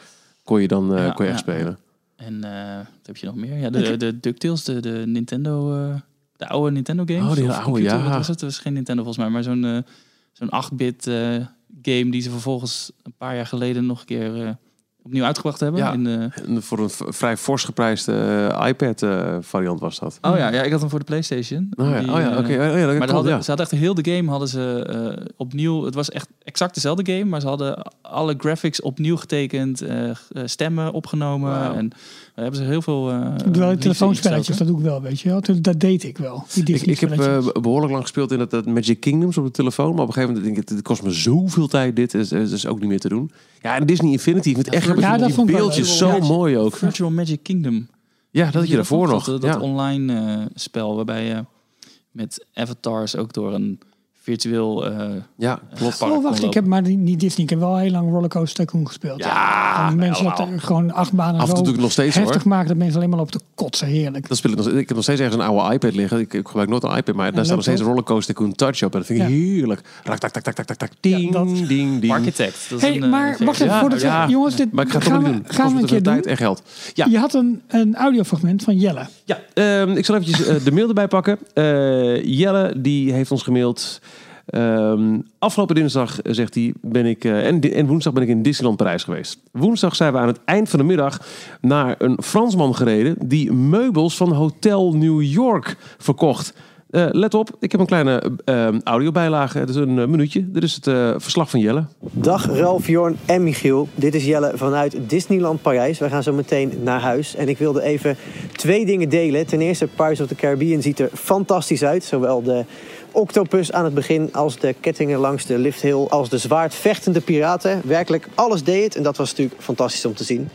kon je dan eh, Ja, kon je echt ja, spelen. En eh, wat heb je nog meer? Ja, de, de DuckTales, de, de Nintendo... de oude Nintendo games. Oh, die oude, computer, ja. Wat was het? Het was geen Nintendo volgens mij, maar zo'n eh, zo'n 8-bit eh, game die ze vervolgens een paar jaar geleden nog een keer eh, opnieuw uitgebracht hebben. Ja. In, En voor een vrij fors geprijsde eh, iPad-variant was dat. oh ja, ja, ik had hem voor de PlayStation. Oh ja, Die, oh ja oké. Oh ja, dat Maar klopt, hadden, ja. ze hadden echt heel de game hadden ze opnieuw. Het was echt exact dezelfde game, maar ze hadden alle graphics opnieuw getekend, stemmen opgenomen en hebben ze heel veel. eh wel die in telefoonspelletjes, dat doe ik wel, weet je wel. Dat deed ik wel. Die Ik, heb eh, behoorlijk lang gespeeld in dat, dat Magic Kingdoms op de telefoon. Maar op een gegeven moment denk ik, het kost me zoveel tijd dit. Is, is ook niet meer te doen. Ja, en Disney Infinity. Ik vind het echt Ja, dat die beeldjes zo Ja. mooi ook. Virtual Magic Kingdom. Ja, dat had je daarvoor nog. Dat, dat ja. online eh, spel waarbij je met avatars ook door een virtueel. eh, ja, klopt. park Oh, wacht, ik heb maar die- niet Disney. Ik heb wel heel lang Rollercoaster Tycoon gespeeld. Ja, Van mensen dat er gewoon acht banen Af en toe doe ik nog steeds hoor. heftig maken dat mensen alleen maar op de kotsen. Heerlijk. Dat speel ik, nog, ik heb nog steeds ergens een oude iPad liggen. Ik, ik gebruik nooit een iPad, maar daar staat nog steeds een rollercoaster Tycoon Touch op. En dat vind ik Ja. heerlijk. Rak, tak, tak, tak, tak, tak, tak. Ding, dat. ding, ding. Architect. Dat is hey, een, eh, maar versie. wacht even, Ja, voordat we... ja. Jongens, dit Maar ik ga het toch gaan niet we, doen. Gaan we een keer tijd en geld. Ja, Je had een, een audiofragment van Jelle. ja ehm, ik zal eventjes eh, de mail erbij pakken. Eh, Jelle, die heeft ons gemaild. Ehm, afgelopen dinsdag, eh, zegt hij, ben ik, eh, en, en woensdag ben ik in Disneyland Parijs geweest. Woensdag zijn we aan het eind van de middag naar een Fransman gereden die meubels van Hotel New York verkocht. Eh, let op, ik heb een kleine eh, audiobijlage. Het is een minuutje. Dit is het verslag van Jelle. Dag Ralf, Jorn en Michiel. Dit is Jelle vanuit Disneyland Parijs. We gaan zo meteen naar huis. En ik wilde even twee dingen delen. Ten eerste, Pirates of the Caribbean ziet er fantastisch uit. Zowel de octopus aan het begin als de kettingen langs de lifthill... als de zwaardvechtende piraten. Werkelijk alles deed het en dat was natuurlijk fantastisch om te zien.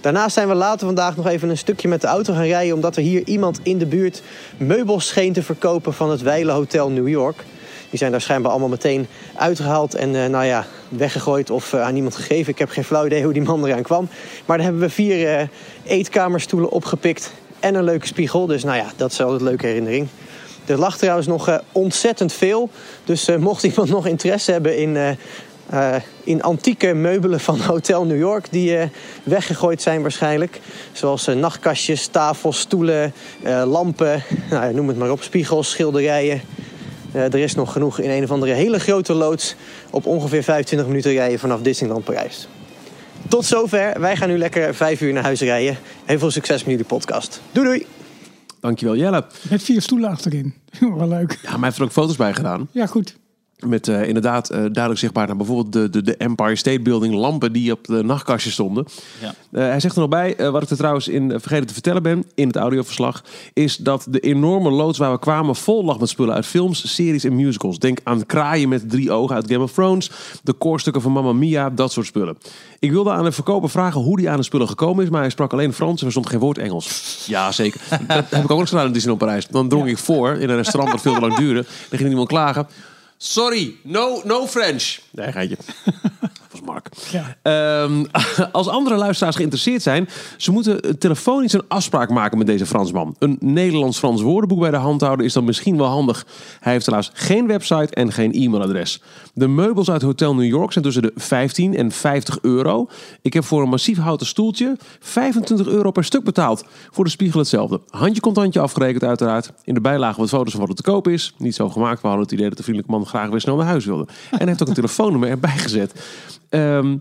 Daarnaast zijn we later vandaag nog even een stukje met de auto gaan rijden... omdat er hier iemand in de buurt meubels scheen te verkopen van het Weile Hotel New York... Die zijn daar schijnbaar allemaal meteen uitgehaald en eh, nou ja, weggegooid of eh, aan iemand gegeven. Ik heb geen flauw idee hoe die man eraan kwam. Maar daar hebben we vier eh, eetkamerstoelen opgepikt en een leuke spiegel. Dus nou ja, dat is altijd een leuke herinnering. Er lag trouwens nog eh, ontzettend veel. Dus eh, mocht (laughs) iemand nog interesse hebben in, eh, in antieke meubelen van (laughs) Hotel New York... die weggegooid zijn waarschijnlijk. Zoals nachtkastjes, tafels, stoelen, lampen, (laughs) nou, noem het maar op. Spiegels, schilderijen. Er is nog genoeg in een of andere hele grote loods op ongeveer 25 minuten rijden vanaf Disneyland Parijs. Tot zover. Wij gaan nu lekker vijf uur naar huis rijden. Heel veel succes met jullie podcast. Doei doei! Dankjewel Jelle. Met vier stoelen achterin. (laughs) Wel leuk. Ja, maar hij heeft er ook foto's bij gedaan. Ja, goed. Met eh, inderdaad eh, duidelijk zichtbaar naar bijvoorbeeld de, de, de Empire State Building lampen die op de nachtkastjes stonden. Ja. Eh, hij zegt er nog bij, wat ik er trouwens in vergeten te vertellen ben in het audioverslag, is dat de enorme loods waar we kwamen vol lag met spullen uit films, series en musicals. Denk aan kraaien met drie ogen uit Game of Thrones, de koorstukken van Mamma Mia, dat soort spullen. Ik wilde aan de verkoper vragen hoe hij aan de spullen gekomen is, maar hij sprak alleen Frans en verstond geen woord Engels. Ja, zeker. (laughs) dat heb ik ook nog gedaan in Disneyland Parijs. Dan drong ik voor in een restaurant dat veel te lang duurde. Dan ging iemand klagen. Sorry, no, no French. Nee, geitje. (laughs) Was Mark. Ja. Ehm, (laughs) als andere luisteraars geïnteresseerd zijn, ze moeten telefonisch een afspraak maken met deze Fransman. Een Nederlands-Frans woordenboek bij de hand houden is dan misschien wel handig. Hij heeft helaas geen website en geen e-mailadres. De meubels uit Hotel New York zijn tussen de 15 en 50 euro. Ik heb voor een massief houten stoeltje 25 euro per stuk betaald. Voor de spiegel hetzelfde. Handje contantje afgerekend uiteraard. In de bijlage wat foto's van wat er te koop is. Niet zo gemaakt, we hadden het idee dat de vriendelijke man graag weer snel naar huis wilde. En hij heeft ook een telefoonnummer erbij gezet. Ehm,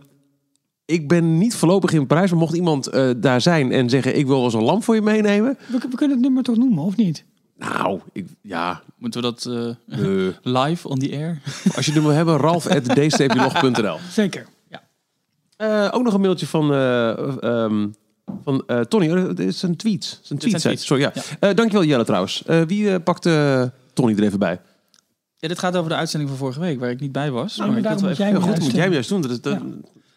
ik ben niet voorlopig in Parijs, maar mocht iemand eh, daar zijn en zeggen: Ik wil wel eens een lamp voor je meenemen. We, we kunnen het nummer toch noemen, of niet? Nou, ik, ja. Moeten we dat eh, eh, (laughs) live on the air? als je het wil hebben, ralf.dstplog.nl. (laughs) Zeker. Eh, ook nog een mailtje van, eh, ehm, van eh, Tony. Oh, Het is een tweet. Het is een tweet. zijn tweets. Sorry, ja. Eh, dankjewel Jelle trouwens. Eh, wie pakt Tony er even bij? Ja, dit gaat over de uitzending van vorige week, waar ik niet bij was. Nou, maar ik daarom wil moet even- jij Heel goed, moet jij juist doen. Dat is, dat-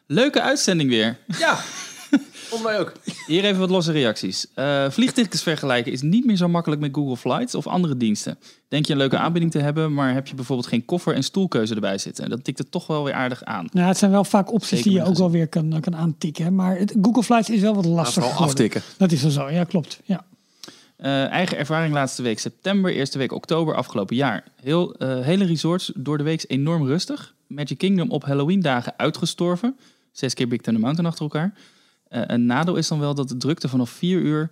Leuke uitzending weer. Ja, (laughs) vond mij ook. Hier even wat losse reacties. Eh vliegtickets vergelijken is niet meer zo makkelijk met Google Flights of andere diensten. Denk je een leuke aanbieding te hebben, maar heb je bijvoorbeeld geen koffer en stoelkeuze erbij zitten. En dat tikt het toch wel weer aardig aan. Nou, het zijn wel vaak opties Zeker die je ook wel weer kan, kan aantikken. Maar het, Google Flights is wel wat lastiger vooral geworden. aftikken. Dat is wel zo, ja klopt. Ja. Eh, eigen ervaring laatste week september, eerste week oktober afgelopen jaar. Heel, eh, hele resorts door de week enorm rustig. Magic Kingdom op Halloween dagen uitgestorven. Zes keer Big Thunder Mountain achter elkaar. Eh, een nadeel is dan wel dat de drukte vanaf vier uur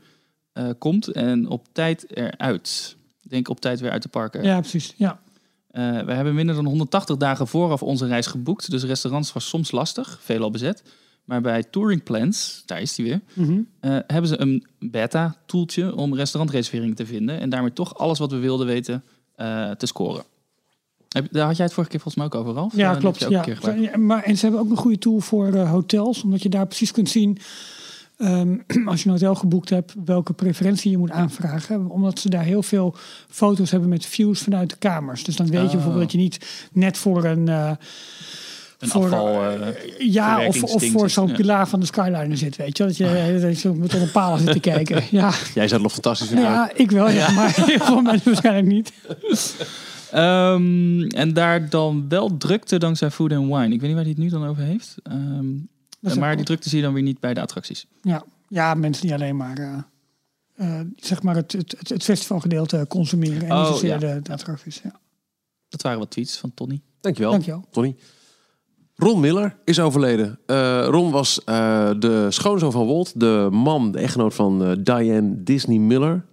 komt en op tijd eruit. Ik Denk op tijd weer uit de parken. ja, precies. Ja. We hebben minder dan 180 dagen vooraf onze reis geboekt. Dus restaurants was soms lastig, veelal bezet. Maar bij Touring Plans, daar is die weer, Mhm. eh, hebben ze een beta-toeltje om restaurantreserveringen te vinden. En daarmee toch alles wat we wilden weten eh, te scoren. Heb, daar had jij het vorige keer volgens mij ook over, Ralf? Ja, klopt. Ja. maar, en ze hebben ook een goede tool voor eh, hotels, omdat je daar precies kunt zien. ehm, (clears throat) als je een hotel geboekt hebt, welke preferentie je moet aanvragen. Omdat ze daar heel veel foto's hebben met views vanuit de kamers. Dus dan weet je Oh. bijvoorbeeld dat je niet net voor een. Eh, Een voor, afval... eh, ja, of, voor zo'n ja. pilaar van de Skyliner zit, weet je. Dat je, dat je zo met een paal zit te (laughs) kijken. Ja, Jij zou het nog fantastisch vinden. ja, ik wel, ja. maar heel veel mensen waarschijnlijk niet. (laughs) Ehm, en daar dan wel drukte dankzij Food and Wine. Ik weet niet waar hij het nu dan over heeft. Ehm, maar die drukte zie je dan weer niet bij de attracties. Ja, ja mensen die alleen maar, eh, eh, zeg maar het, het, het, het festivalgedeelte consumeren. En Oh, niet zozeer ja. de, de attracties. Ja. Dat waren wat tweets van Tony. Dankjewel, Dankjewel. Tony. Ron Miller is overleden. Eh, Ron was eh, de schoonzoon van Walt, de man, de echtgenoot van eh, Diane Disney Miller,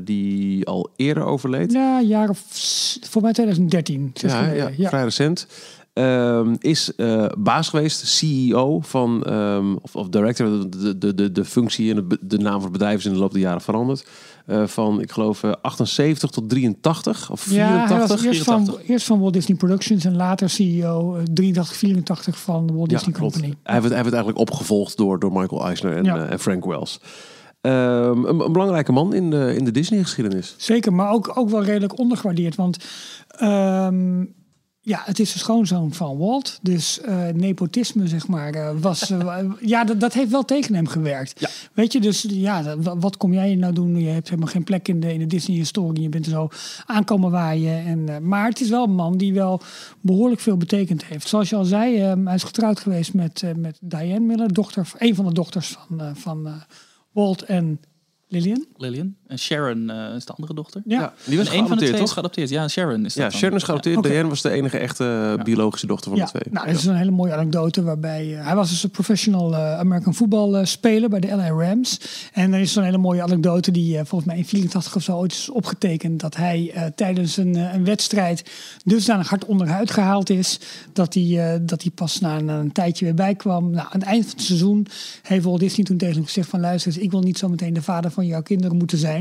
die al eerder overleed. Ja, jaar of, s- voor mij 2013. zes Ja, ja, ja. vrij recent. Ehm, is baas geweest, CEO van, ehm, of, of director, de, de, de, de functie en de, de naam van het bedrijf is in de loop der jaren veranderd. Eh, van, ik geloof, eh, 78 tot 83 of Ja, hij 84. was eerst van, 84. eerst van Walt Disney Productions en later CEO eh, 83, 84 van de Walt Ja, Disney klopt. Company. Hij werd, hij werd eigenlijk opgevolgd door, door Michael Eisner en, Ja. eh, en Frank Wells. Ehm, een, een belangrijke man in de, in de Disney-geschiedenis. Zeker, maar ook, ook wel redelijk ondergewaardeerd. Want ehm, ja, het is de schoonzoon van Walt. Dus eh, nepotisme, zeg maar, eh, was... eh, (laughs) ja, dat, dat heeft wel tegen hem gewerkt. Ja. Weet je, dus ja, wat kom jij nou doen? Je hebt helemaal geen plek in de, in de Disney-historie. Je bent er zo aankomen waaien. En, maar het is wel een man die wel behoorlijk veel betekend heeft. Zoals je al zei, hij is getrouwd geweest met, met Diane Miller. Dochter, een van de dochters van, van Walt en Lillian. Lillian. En Sharon eh, is de andere dochter. Ja. die was En een van de geadopteerd, twee is toch? geadopteerd. Ja, Sharon is dat Ja, dan. Sharon is geadopteerd. Oké. Diane was de enige echte eh, biologische dochter van ja, de twee. Nou, dat is een hele mooie anekdote waarbij eh, hij was dus een professional eh, American eh, speler bij de LA Rams. En er is zo'n hele mooie anekdote die eh, volgens mij in 84 of zo ooit is opgetekend dat hij eh, tijdens een, eh, een wedstrijd dusdanig hard onderuit gehaald is dat hij, eh, dat hij pas na een, een tijdje weer bijkwam. Nou, aan het eind van het seizoen heeft Walt Disney toen tegen hem gezegd van luister, eens, ik wil niet zo meteen de vader van jouw kinderen moeten zijn,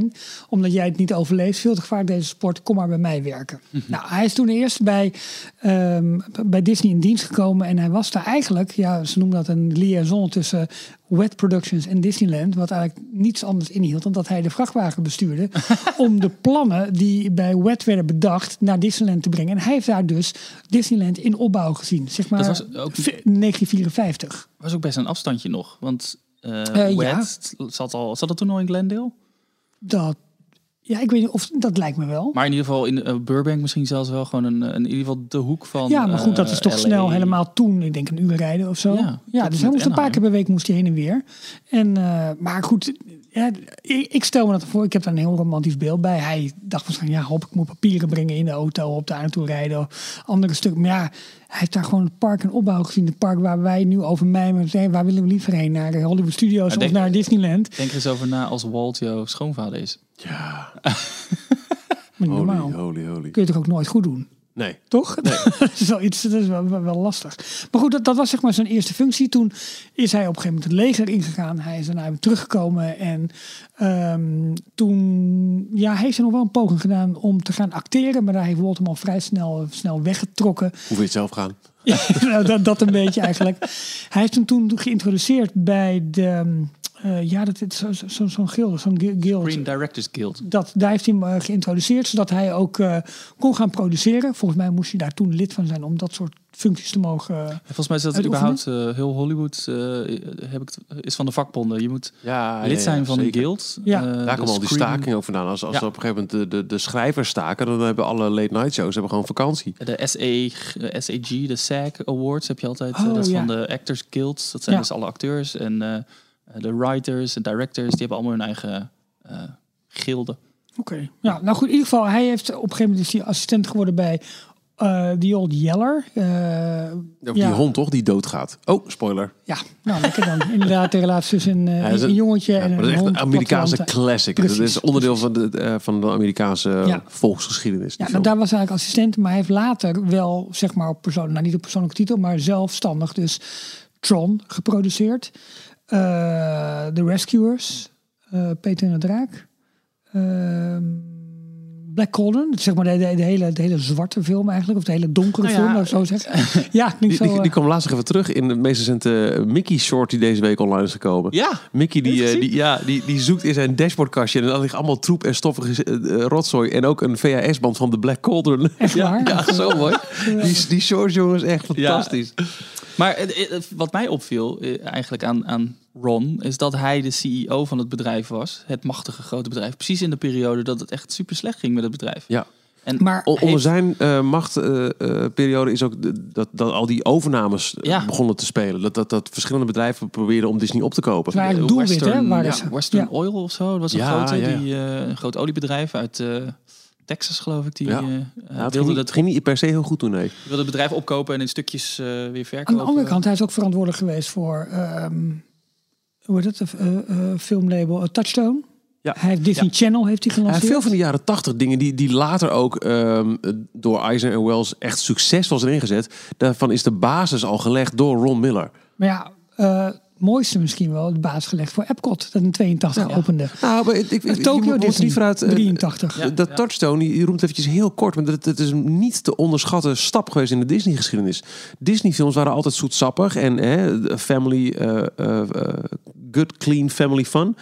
omdat jij het niet overleeft. Veel te gevaarlijk deze sport, kom maar bij mij werken. Nou, hij is toen eerst bij, ehm, bij Disney in dienst gekomen en hij was daar eigenlijk, ja, ze noemen dat een liaison tussen Wet Productions en Disneyland, wat eigenlijk niets anders inhield dan dat hij de vrachtwagen bestuurde (laughs) om de plannen die bij Wet werden bedacht naar Disneyland te brengen. En hij heeft daar dus Disneyland in opbouw gezien, zeg maar Dat was ook- 1954. was ook best een afstandje nog. Want eh Eh, ja. Wet zat, al, zat dat toen al in Glendale? Dat, ja, ik weet niet of dat lijkt me wel. Maar in ieder geval in eh, Burbank misschien zelfs wel gewoon een, een, in ieder geval de hoek van Ja, maar goed, dat is eh, toch LA. snel helemaal toen. Ik denk een uur rijden of zo. Ja, Ja, dus hij moest een paar keer per week moest hij heen en weer. En, eh, maar goed, ja, ik, ik stel me dat voor. Ik heb daar een heel romantisch beeld bij. Hij dacht waarschijnlijk, ja, hoop ik moet papieren brengen in de auto, op daar naartoe rijden. Andere stuk. Maar ja, hij heeft daar gewoon het park in opbouw gezien. Het park waar wij nu over mijmeren. Hey, waar willen we liever heen? Naar de Hollywood Studios Ja, of denk- naar Disneyland? Denk er eens over na als Walt jouw schoonvader is. Ja, (laughs) Maar niet normaal. holy, holy, holy. Kun je toch ook nooit goed doen? Nee. Toch? (laughs) dat is wel iets, dat is wel, wel, lastig. Maar goed, dat, dat was zeg maar zijn eerste functie. Toen is hij op een gegeven moment het leger ingegaan. Hij is daarna weer teruggekomen. En ehm, toen ja, heeft hij nog wel een poging gedaan om te gaan acteren. Maar daar heeft Walt hem al vrij snel, snel weggetrokken. Hoe wil je het zelf gaan? (laughs) nou, dat, dat een beetje eigenlijk. (laughs) Hij heeft hem toen geïntroduceerd bij de... eh, ja, dat is zo'n zo, zo, zo'n guild. Zo'n gu- guild. Green Directors Guild. Dat, daar heeft hij hem eh, geïntroduceerd, zodat hij ook eh, kon gaan produceren. Volgens mij moest hij daar toen lid van zijn om dat soort functies te mogen... En Volgens mij is dat Uitoefenen? überhaupt eh, heel Hollywood eh, heb ik het, is van de vakbonden. Je moet Ja, lid zijn van die zeker. guild. Ja. Daar de komen al die stakingen ook vandaan. Als, als Ja. op een gegeven moment de, de, de schrijvers staken, dan hebben alle late night shows hebben gewoon vakantie. De SE, SAG, de SAG Awards heb je altijd. Oh, dat is ja. van de Actors Guilds. Dat zijn Ja. dus alle acteurs. En eh, de writers en directors, die hebben allemaal hun eigen eh gilde. Oké. Ja, nou goed, in ieder geval, hij heeft op een gegeven moment is hij assistent geworden bij eh The Old Yeller. Eh, ja. die hond toch, die doodgaat. Oh, spoiler. Ja, nou lekker dan. Inderdaad, de relatie tussen een, eh, Ja, dat is een een- jongetje Ja, en maar een dat is echt een Amerikaanse classic. Precies, dat is onderdeel precies. van de, eh, van de Amerikaanse Ja. volksgeschiedenis. die Ja, nou, daar was hij eigenlijk assistent, maar hij heeft later wel, zeg maar, op persoon, nou niet op persoonlijke titel, maar zelfstandig dus Tron geproduceerd. Eh The Rescuers, eh, Peter en de Draak. Ehm, Black Cauldron, zeg maar de, de, de hele, de hele zwarte film eigenlijk, of de hele donkere Nou ja, film, zo zeggen. (laughs) Ja, klinkt Die, zo. die, eh, die kwam laatst even terug in de meest recente Mickey short die deze week online is gekomen. Ja, Mickey die, eh, die, ja, die, die zoekt in zijn dashboardkastje en dan ligt allemaal troep en stoffige eh, eh, rotzooi. En ook een VHS-band van de Black Cauldron. Echt (laughs) ja, waar? ja, zo mooi. Die, die short jongens echt fantastisch. Maar wat mij opviel eh, eigenlijk aan, aan Ron, is dat hij de CEO van het bedrijf was. Het machtige grote bedrijf. Precies in de periode dat het echt super slecht ging met het bedrijf. Ja. En Maar onder heeft- zijn eh machtperiode is ook de- dat, dat al die overnames eh, Ja. begonnen te spelen. Dat, dat, dat verschillende bedrijven probeerden om Disney op te kopen. Maar doelwit, hè, Western, waar ja, is- Western ja. Oil of zo. Dat was een, Ja, grote, ja, ja. Die, eh, een groot oliebedrijf uit eh, Texas, geloof ik. Die Ja. eh, Ja, eh, het wilde, ging, niet, dat, ging niet per se heel goed toen, nee. wilde het bedrijf opkopen en in stukjes eh, weer verkopen. Aan de andere kant, hij is ook verantwoordelijk geweest voor, ehm, hoe heet het, eh, eh, filmlabel eh, Touchstone. Ja. Hij heeft Disney Ja. Channel heeft hij Hij gelanceerd. veel van de jaren tachtig dingen die, die later ook ehm, door Eisner en Wells echt succesvol zijn ingezet. Daarvan is de basis al gelegd door Ron Miller. Maar ja, eh, mooiste misschien wel, de basis gelegd voor Epcot, dat in 82 opende. Nou, maar ik, ik, je Tokyo Disney, niet vooruit. eh, 83. Ja. Dat Touchstone, die, die roemt eventjes heel kort, maar dat, dat is een niet te onderschatten stap geweest in de Disney-geschiedenis. Disney-films waren altijd zoetsappig en hè, family, eh, eh, good, clean family fun.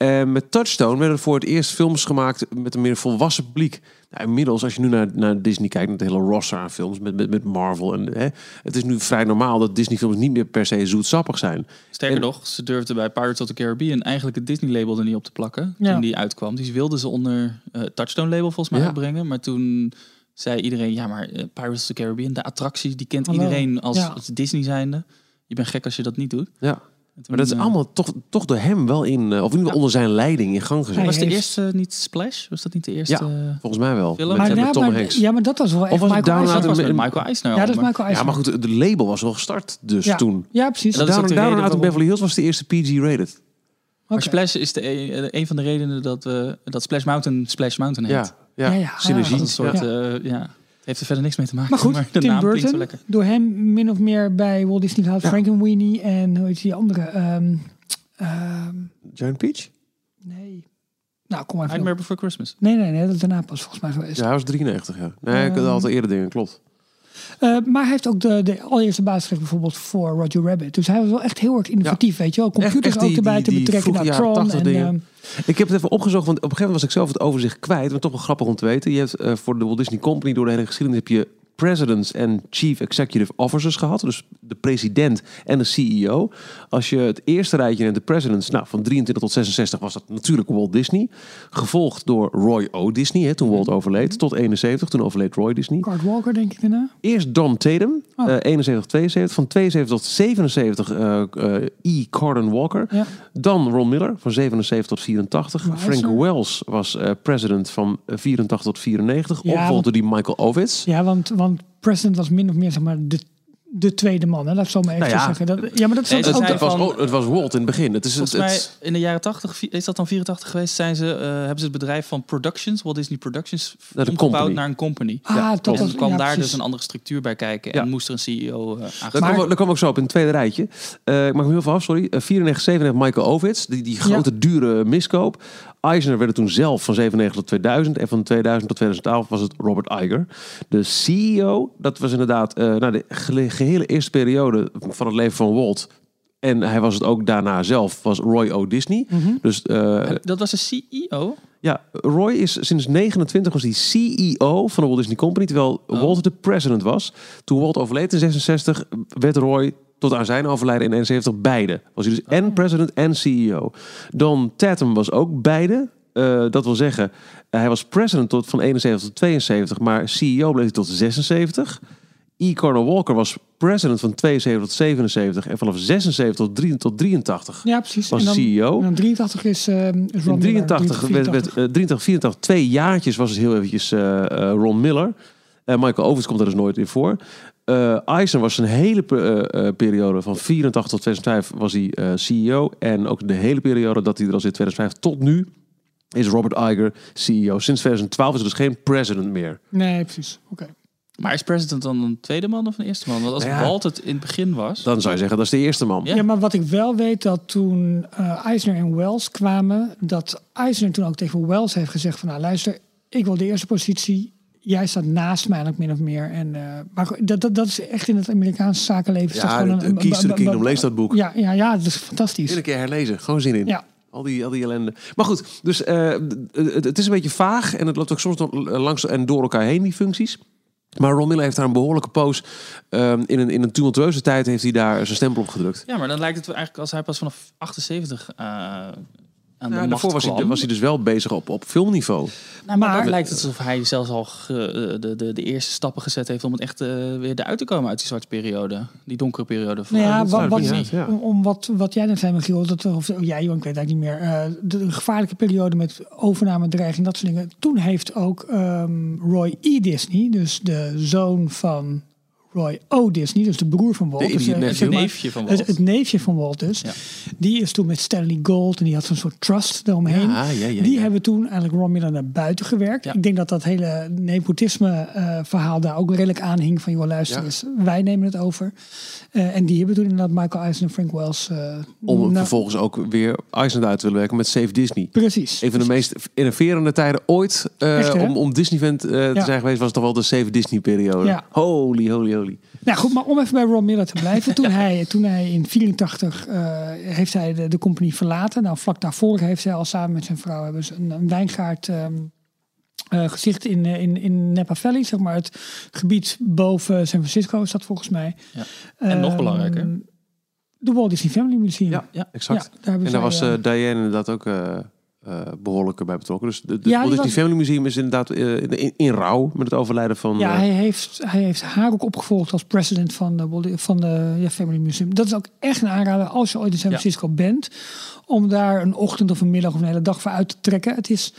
Eh, met Touchstone werden er voor het eerst films gemaakt met een meer volwassen publiek. Nou, inmiddels, als je nu naar, naar Disney kijkt, naar de hele roster aan films met, met, met Marvel. En, hè, het is nu vrij normaal dat Disney-films niet meer per se zoetsappig zijn. Sterker En- nog, ze durfden bij Pirates of the Caribbean eigenlijk het Disney-label er niet op te plakken. Ja. Toen die uitkwam. Die wilden ze onder eh Touchstone-label volgens mij Ja. uitbrengen. Maar toen zei iedereen, ja maar eh, Pirates of the Caribbean, de attracties, die kent Hallo. iedereen als, Ja. als Disney zijnde. Je bent gek als je dat niet doet. Ja. Maar dat is eh, allemaal toch, toch door hem wel in, eh, of in ieder geval onder zijn leiding in gang gezet. Hij Was de heeft- eerste niet Splash? Was dat niet de eerste? Ja. eh, Volgens mij wel. Film? Met, Maar met ja, Tom maar, Hanks. ja, maar dat was wel echt was het Michael Down Eisner. Was met Michael Eisner Ja, al, dat is maar- Michael Ja, Eisner. maar goed, de label was wel gestart dus Ja. toen. Ja, precies. Dat is ook Down, de Down reden and Out in waarom- Beverly Hills was de eerste PG-rated. Maar Oké. Splash is de, eh, een van de redenen dat, we, dat Splash Mountain Splash Mountain heet. Ja, ja, Ja, ja. synergie. Ah, Dat is een soort, Ja. eh, ja. Het heeft er verder niks mee te maken. Maar goed, de Tim naam Burton, lekker. door hem min of meer bij Walt Disney gehaald. Ja. Frankenweenie en hoe heet die andere? Ehm, ehm, Giant Peach? nee. Nou, kom maar even. Nightmare Before Christmas. Nee, nee, nee, dat is daarna pas volgens mij geweest. Ja, hij was 93, ja. Nee, ik had Ehm, al eerder dingen, klopt. Eh, maar hij heeft ook de, de allereerste gelegd bijvoorbeeld voor Roger Rabbit. Dus hij was wel echt heel erg innovatief, weet je wel. Computers Echt- echt die- ook erbij die- te die betrekken naar jaren Tron. 80 En, ehm, Ik heb het even opgezocht, want op een gegeven moment was ik zelf het overzicht kwijt. Maar toch wel grappig om te weten. Je hebt eh, voor de Walt Disney Company door de hele geschiedenis heb je presidents en chief executive officers gehad. Dus de president en de CEO. Als je het eerste rijtje neemt, de presidents, nou, van 23 tot 66 was dat natuurlijk Walt Disney. Gevolgd door Roy O. Disney, hè, toen Walt overleed. Tot 71, toen overleed Roy Disney. Card Walker, denk ik daarna. Eerst Don Tatum, Oh. eh, 71, 72. Van 72 tot 77 eh, eh, E. Corden Walker. Ja. Dan Ron Miller, van 77 tot 84. Waar is Frank? Wells was eh, president van eh, 84 tot 94. Ja, want- door die Michael Ovitz. Ja, want, want President was min of meer zeg maar, de, de tweede man. Hè? Laat ik zo maar even Nou ja. zeggen. Dat, ja, maar dat is Nee, ook... dat Het was, van- oh, het was Walt in het begin. Het is, het, Volgens mij in de jaren 80, vi- is dat dan 84 geweest, zijn ze, eh, hebben ze het bedrijf van Productions, Walt Disney Productions, Naar de omgebouwd naar een company. ah, ja, dat En was, kwam ja, daar precies. dus een andere structuur bij kijken Ja. en moest er een CEO uh, daar, komen we, daar komen we ook zo op in het tweede rijtje. Eh, ik maak me heel veel af, sorry. Eh, 94, 97 Michael Ovitz. Die, die grote, dure miskoop. Eisner werd het toen zelf van 97 tot 2000 en van 2000 tot 2012 was het Robert Iger. De CEO, dat was inderdaad uh, nou, de gehele eerste periode van het leven van Walt. En hij was het ook daarna zelf, was Roy O. Disney. Dus eh, Dat was de CEO? ja, Roy is sinds 29 was hij CEO van de Walt Disney Company, terwijl Oh. Walt de president was. Toen Walt overleed in 66, werd Roy tot aan zijn overlijden in 71 beide. Was hij dus Oh. en president en CEO. Don Tatum was ook beide. Eh, dat wil zeggen, hij was president tot van 71 tot 72, maar CEO bleef hij tot 76. E. Cornel Walker was president van 72 tot 77 en vanaf 76 tot, 3, tot 83 Ja, precies. was en dan, CEO. En dan 83 is, eh is Ron In Miller. 83 werd, 84. werd, eh, 83, 84, twee jaartjes was het heel eventjes Ron Miller. Eh, Michael Ovens komt er dus nooit in voor. Eh Eisner was een hele eh, eh, periode van 84 tot 2005 was hij eh, CEO. En ook de hele periode dat hij er al zit, 2005 tot nu, is Robert Iger CEO. Sinds 2012 is er dus geen president meer. Nee, precies. Oké. Maar is president dan een tweede man of een eerste man? Want als ja. Walt het in het begin was... Dan zou je zeggen, dat is de eerste man. Ja. Ja. maar wat ik wel weet, dat toen eh, Eisner en Wells kwamen, dat Eisner toen ook tegen Wells heeft gezegd van, nou luister, ik wil de eerste positie, jij staat naast mij eigenlijk min of meer. En, eh, maar dat, dat, dat is echt in het Amerikaanse zakenleven. Ja, gewoon de- Keys to the ba- ba- Kingdom, lees dat boek. Ja, ja, ja, dat is fantastisch. Iedere keer herlezen, gewoon zin in. Ja. Al die, al die ellende. Maar goed, dus eh, het, het is een beetje vaag en het loopt ook soms nog langs en door elkaar heen, die functies. Maar Ron Miller heeft daar een behoorlijke poos. ehm, in, een, in een tumultueuze tijd heeft hij daar zijn stempel op gedrukt. Ja, maar dan lijkt het eigenlijk als hij pas vanaf 78 eh, aan de Ja, macht daarvoor was hij, was hij dus wel bezig op, op filmniveau. Nou, maar, Maar- dan lijkt het alsof hij zelfs al ge- de, de, de eerste stappen gezet heeft om het echt eh, weer eruit te komen uit die zwarte periode. Die donkere periode. van Nou ja, wat, wat, niet ja. om, om wat, wat jij net zei, Michiel, dat, of oh, jij, Johan, ik weet het eigenlijk niet meer. eh, de, de gevaarlijke periode met overname, dreiging, dat soort dingen. Toen heeft ook ehm, Roy E. Disney, dus de zoon van Roy O. Disney, dus de broer van Walt. De dus, idiot eh, zeg Het maar, neefje van Walt. het neefje van Walt dus. Ja. Die is toen met Stanley Gold en die had zo'n soort trust eromheen. Ja, die hebben toen eigenlijk Ron Miller naar buiten gewerkt. Ik denk dat dat hele nepotisme eh, verhaal daar ook redelijk aan hing. Van joh, luister eens, wij nemen het over. Eh, en die hebben toen inderdaad Michael Eisner en Frank Wells. Om nou, vervolgens ook weer Eisner uit te willen werken met Save Disney. Precies. Een van de meest innoverende tijden ooit Echt, om, om Disney-vent te zijn geweest, was toch wel de Save Disney-periode. Ja. Holy, holy, Nou goed, maar om even bij Ron Miller te blijven. (laughs) Toen hij, toen hij in 84 heeft hij de, de company verlaten. Nou, vlak daarvoor heeft hij al samen met zijn vrouw hebben ze een, een wijngaard ehm eh, gezicht in, eh, in, in Napa Valley. Zeg maar het gebied boven San Francisco is dat volgens mij. Ja. En nog Ehm, belangrijker. De Walt Disney Family Museum. Ja, Ja. exact. Ja, daar hebben En daar was zij, eh eh, Diane inderdaad ook eh, eh, behoorlijk bij betrokken. Dus de, de Ja, Walt Disney Family Museum is inderdaad eh, in, in, in rouw met het overlijden van... Ja, eh, hij heeft, hij heeft haar ook opgevolgd als president van de, van de ja, Family Museum. Dat is ook echt een aanrader als je ooit in San Ja. Francisco bent. Om daar een ochtend of een middag of een hele dag voor uit te trekken. Het is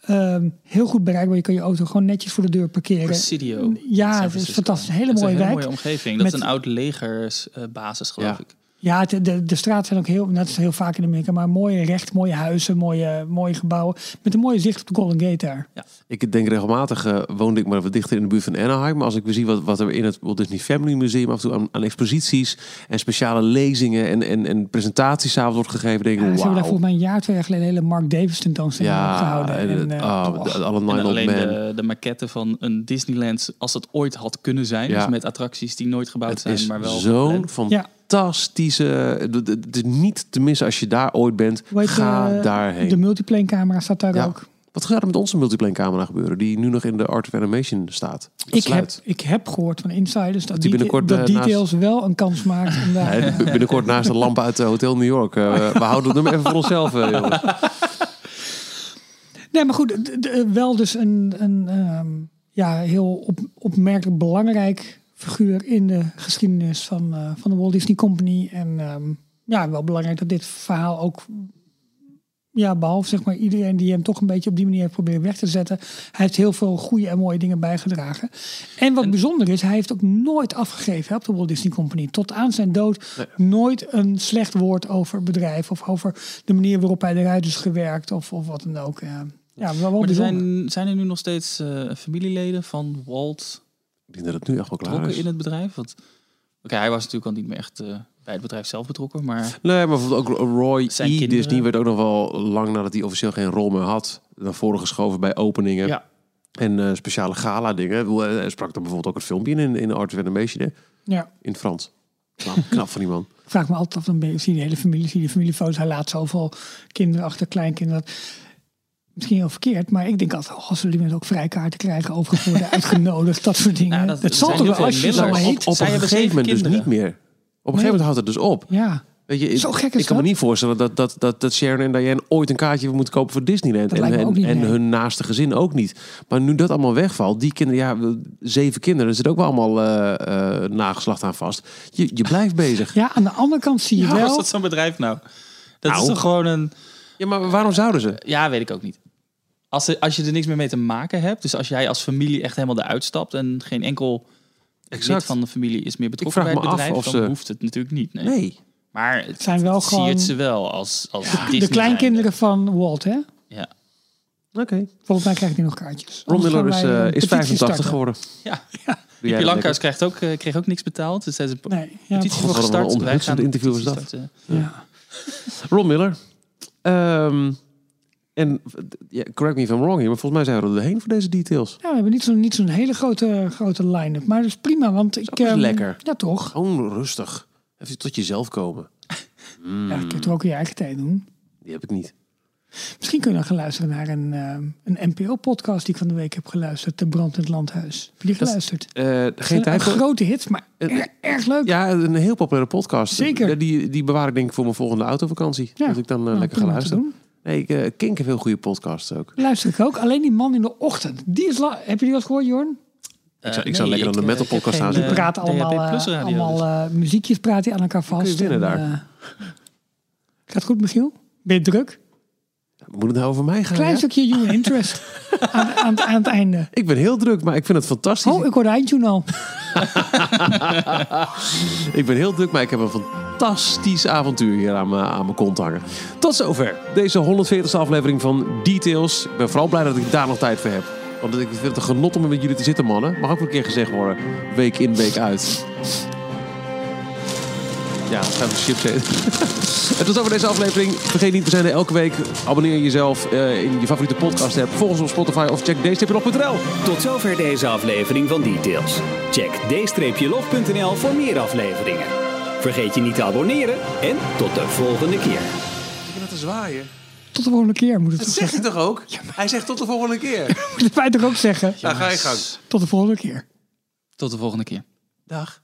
ehm, heel goed bereikbaar. Je kan je auto gewoon netjes voor de deur parkeren. Presidio. Ja, het is fantastisch. Een hele Het is mooie een hele wijk. mooie omgeving. Dat is Met- een oud legersbasis, geloof Ja. ik. Ja, het- de, de straten zijn ook heel, net is heel vaak in Amerika, maar mooie recht, mooie huizen, mooie, mooie gebouwen. Met een mooie zicht op de Golden Gate daar. Ik denk regelmatig, eh, woonde ik maar wat dichter in de buurt van Anaheim. Maar als ik weer zie wat, wat er in het Walt Disney Family Museum af en toe aan, aan exposities en speciale lezingen en, en, en presentatiesavond wordt gegeven, denk ik, Ja, ze hebben daar volgens mij een jaar, twee jaar geleden een hele Mark Davis tentoonstelling Ja, gehouden. en, eh, oh, de- alle Nine alleen de, de maquette van een Disneyland, als dat ooit had kunnen zijn. Ja. Dus met attracties die nooit gebouwd Het zijn, maar wel zo'n gepland. Fantastische... Het is niet te missen als je daar ooit bent. Ga eh, daarheen. De multiplane camera staat daar Ja. ook. Wat gaat er met onze multiplane camera gebeuren? Die nu nog in de Art of Animation staat. Dat Ik heb, ik heb gehoord van insiders dat, die binnenkort, dat eh, Details wel een kans maakt om daar... Binnenkort naast de lampen uit het Hotel New York. Eh, we houden het nummer even voor onszelf, eh, jongens. (laughs) Nee, maar goed, wel dus een, een ehm, ja, heel op, opmerkelijk belangrijk figuur in de geschiedenis van, eh, van de Walt Disney Company. En ehm, ja, wel belangrijk dat dit verhaal ook, ja, behalve zeg maar iedereen die hem toch een beetje op die manier heeft proberen weg te zetten, hij heeft heel veel goede en mooie dingen bijgedragen. En wat bijzonder is, hij heeft ook nooit afgegeven hè, op de Walt Disney Company. Tot aan zijn dood nooit een slecht woord over het bedrijf of over de manier waarop hij eruit is gewerkt of, of wat dan ook. Ja, ja wel, Maar er bijzonder. zijn, zijn er nu nog steeds eh, familieleden van Walt Ik denk dat het nu echt wel klaar betrokken is. in het bedrijf? Want, Oké, hij was natuurlijk al niet meer echt eh, bij het bedrijf zelf betrokken. Maar Nee, maar bijvoorbeeld ook Roy Zijn E. kinderen. Disney werd ook nog wel lang nadat hij officieel geen rol meer had. Naar voren geschoven bij openingen. ja, En eh, speciale gala dingen. Ik bedoel, eh, Hij sprak er bijvoorbeeld ook het filmpje in, in Art of Animation. Hè? Ja. In het Frans. Knap, (laughs) knap van die man. Ik vraag me altijd af, dan ben je, zie je de hele familie, zie je de familiefoto's. Hij laat zoveel kinderen achter, kleinkinderen. Misschien heel verkeerd, maar ik denk altijd, oh, als we die mensen ook vrijkaarten krijgen, overigens worden uitgenodigd, dat soort dingen. (laughs) Nou, dat- het zal toch wel, als je zo middelen. heet. Op Zij een gegeven moment dus niet meer. Op een gegeven moment houdt het dus op. Ja, Weet je, Zo ik- gek is ik kan me niet voorstellen dat, dat, dat, dat Sharon en Diane ooit een kaartje moeten kopen voor Disneyland. Dat En, en, niet, en nee. hun naaste gezin ook niet. Maar nu dat allemaal wegvalt, die kinderen, ja, zeven kinderen, er zit ook wel allemaal eh, eh, nageslacht aan vast. Je, je blijft bezig. ja, aan de andere kant zie je Hoe is wel. dat zo'n bedrijf nou? Dat Nou. is toch gewoon een... Ja, maar waarom zouden ze? Ja, weet ik ook niet. Als, er, als je er niks meer mee te maken hebt, dus als jij als familie echt helemaal eruit stapt en geen enkel Exact. lid van de familie is meer betrokken bij het bedrijf, of dan ze- hoeft het natuurlijk niet. Nee. Nee. Maar het zijn wel zie je gewoon- het ze wel als, als De kleinkinderen van Walt, hè? Ja. Oké. Volgens mij krijgt hij nog kaartjes. Ron Miller is, eh, eh, is petitie 85 starten. geworden. Ja. Dat Lankhuis krijgt ook, eh, kreeg ook niks betaald. Dus zij is een Nee, ja, petitie voor wat een gestart. Gaan interview was dat. starten. ja. Ron Miller. Ehm, en ja, correct me if I'm wrong hier, maar volgens mij zijn we er doorheen voor deze details. Ja, we hebben niet zo'n niet zo'n hele grote, grote line-up. Maar dat is prima, want ik... eens ehm, lekker. Ja, toch? Gewoon rustig. Even tot jezelf komen. (laughs) Ja, je kunt er ook in je eigen tijd doen. Die heb ik niet. Misschien kunnen we gaan luisteren naar een, ehm, een NPO-podcast die ik van de week heb geluisterd. De Brand in het Landhuis. Heb je die Dat- geluisterd? Eh, geen Een tijd voor. grote hits, maar Eh, erg, erg leuk. Ja, een heel populaire podcast. Zeker. Die, die bewaar ik denk ik voor mijn volgende autovakantie. Ja. Dat ik dan eh, Nou, lekker ga te luisteren. Nee, ik, eh, Kink heeft heel goede podcasts ook. Luister ik ook. Alleen die man in de ochtend. Die is la- heb je die al gehoord, Jorn? Ik zou- ik Eh, lekker ik, dan de eh, metal podcast aan Die zitten. eh, praten allemaal, eh, radio, allemaal dus. eh, muziekjes praten die aan elkaar vast. je winnen En, daar. eh, gaat goed, Michiel? Ben je druk? Moet het nou over mij gaan? Klein ja? stukje human interest (laughs) aan, aan, aan het einde. Ik ben heel druk, maar ik vind het fantastisch. Oh, ik hoor de eindtune al. (laughs) Ik ben heel druk, maar ik heb een fantastisch avontuur hier aan mijn, aan mijn kont hangen. Tot zover deze 140ste aflevering van Details. Ik ben vooral blij dat ik daar nog tijd voor heb. Want ik vind het een genot om met jullie te zitten, mannen. Mag ook een keer gezegd worden. Week in, week uit. Ja, dat gaan we chips eten. En tot over deze aflevering. Vergeet niet, we zijn er elke week. Abonneer jezelf eh, in je favoriete podcast app. Volg ons op Spotify of check dstplog.nl. Tot zover deze aflevering van Details. Check d-log.nl voor meer afleveringen. Vergeet je niet te abonneren en tot de volgende keer. Ik ben het te zwaaien. Tot de volgende keer moet het Dat toch zeg je zeggen. toch ook? Hij zegt tot de volgende keer. (laughs) Moet het wij toch ook zeggen? Ja, ga je gang. Tot de volgende keer. Tot de volgende keer. Dag.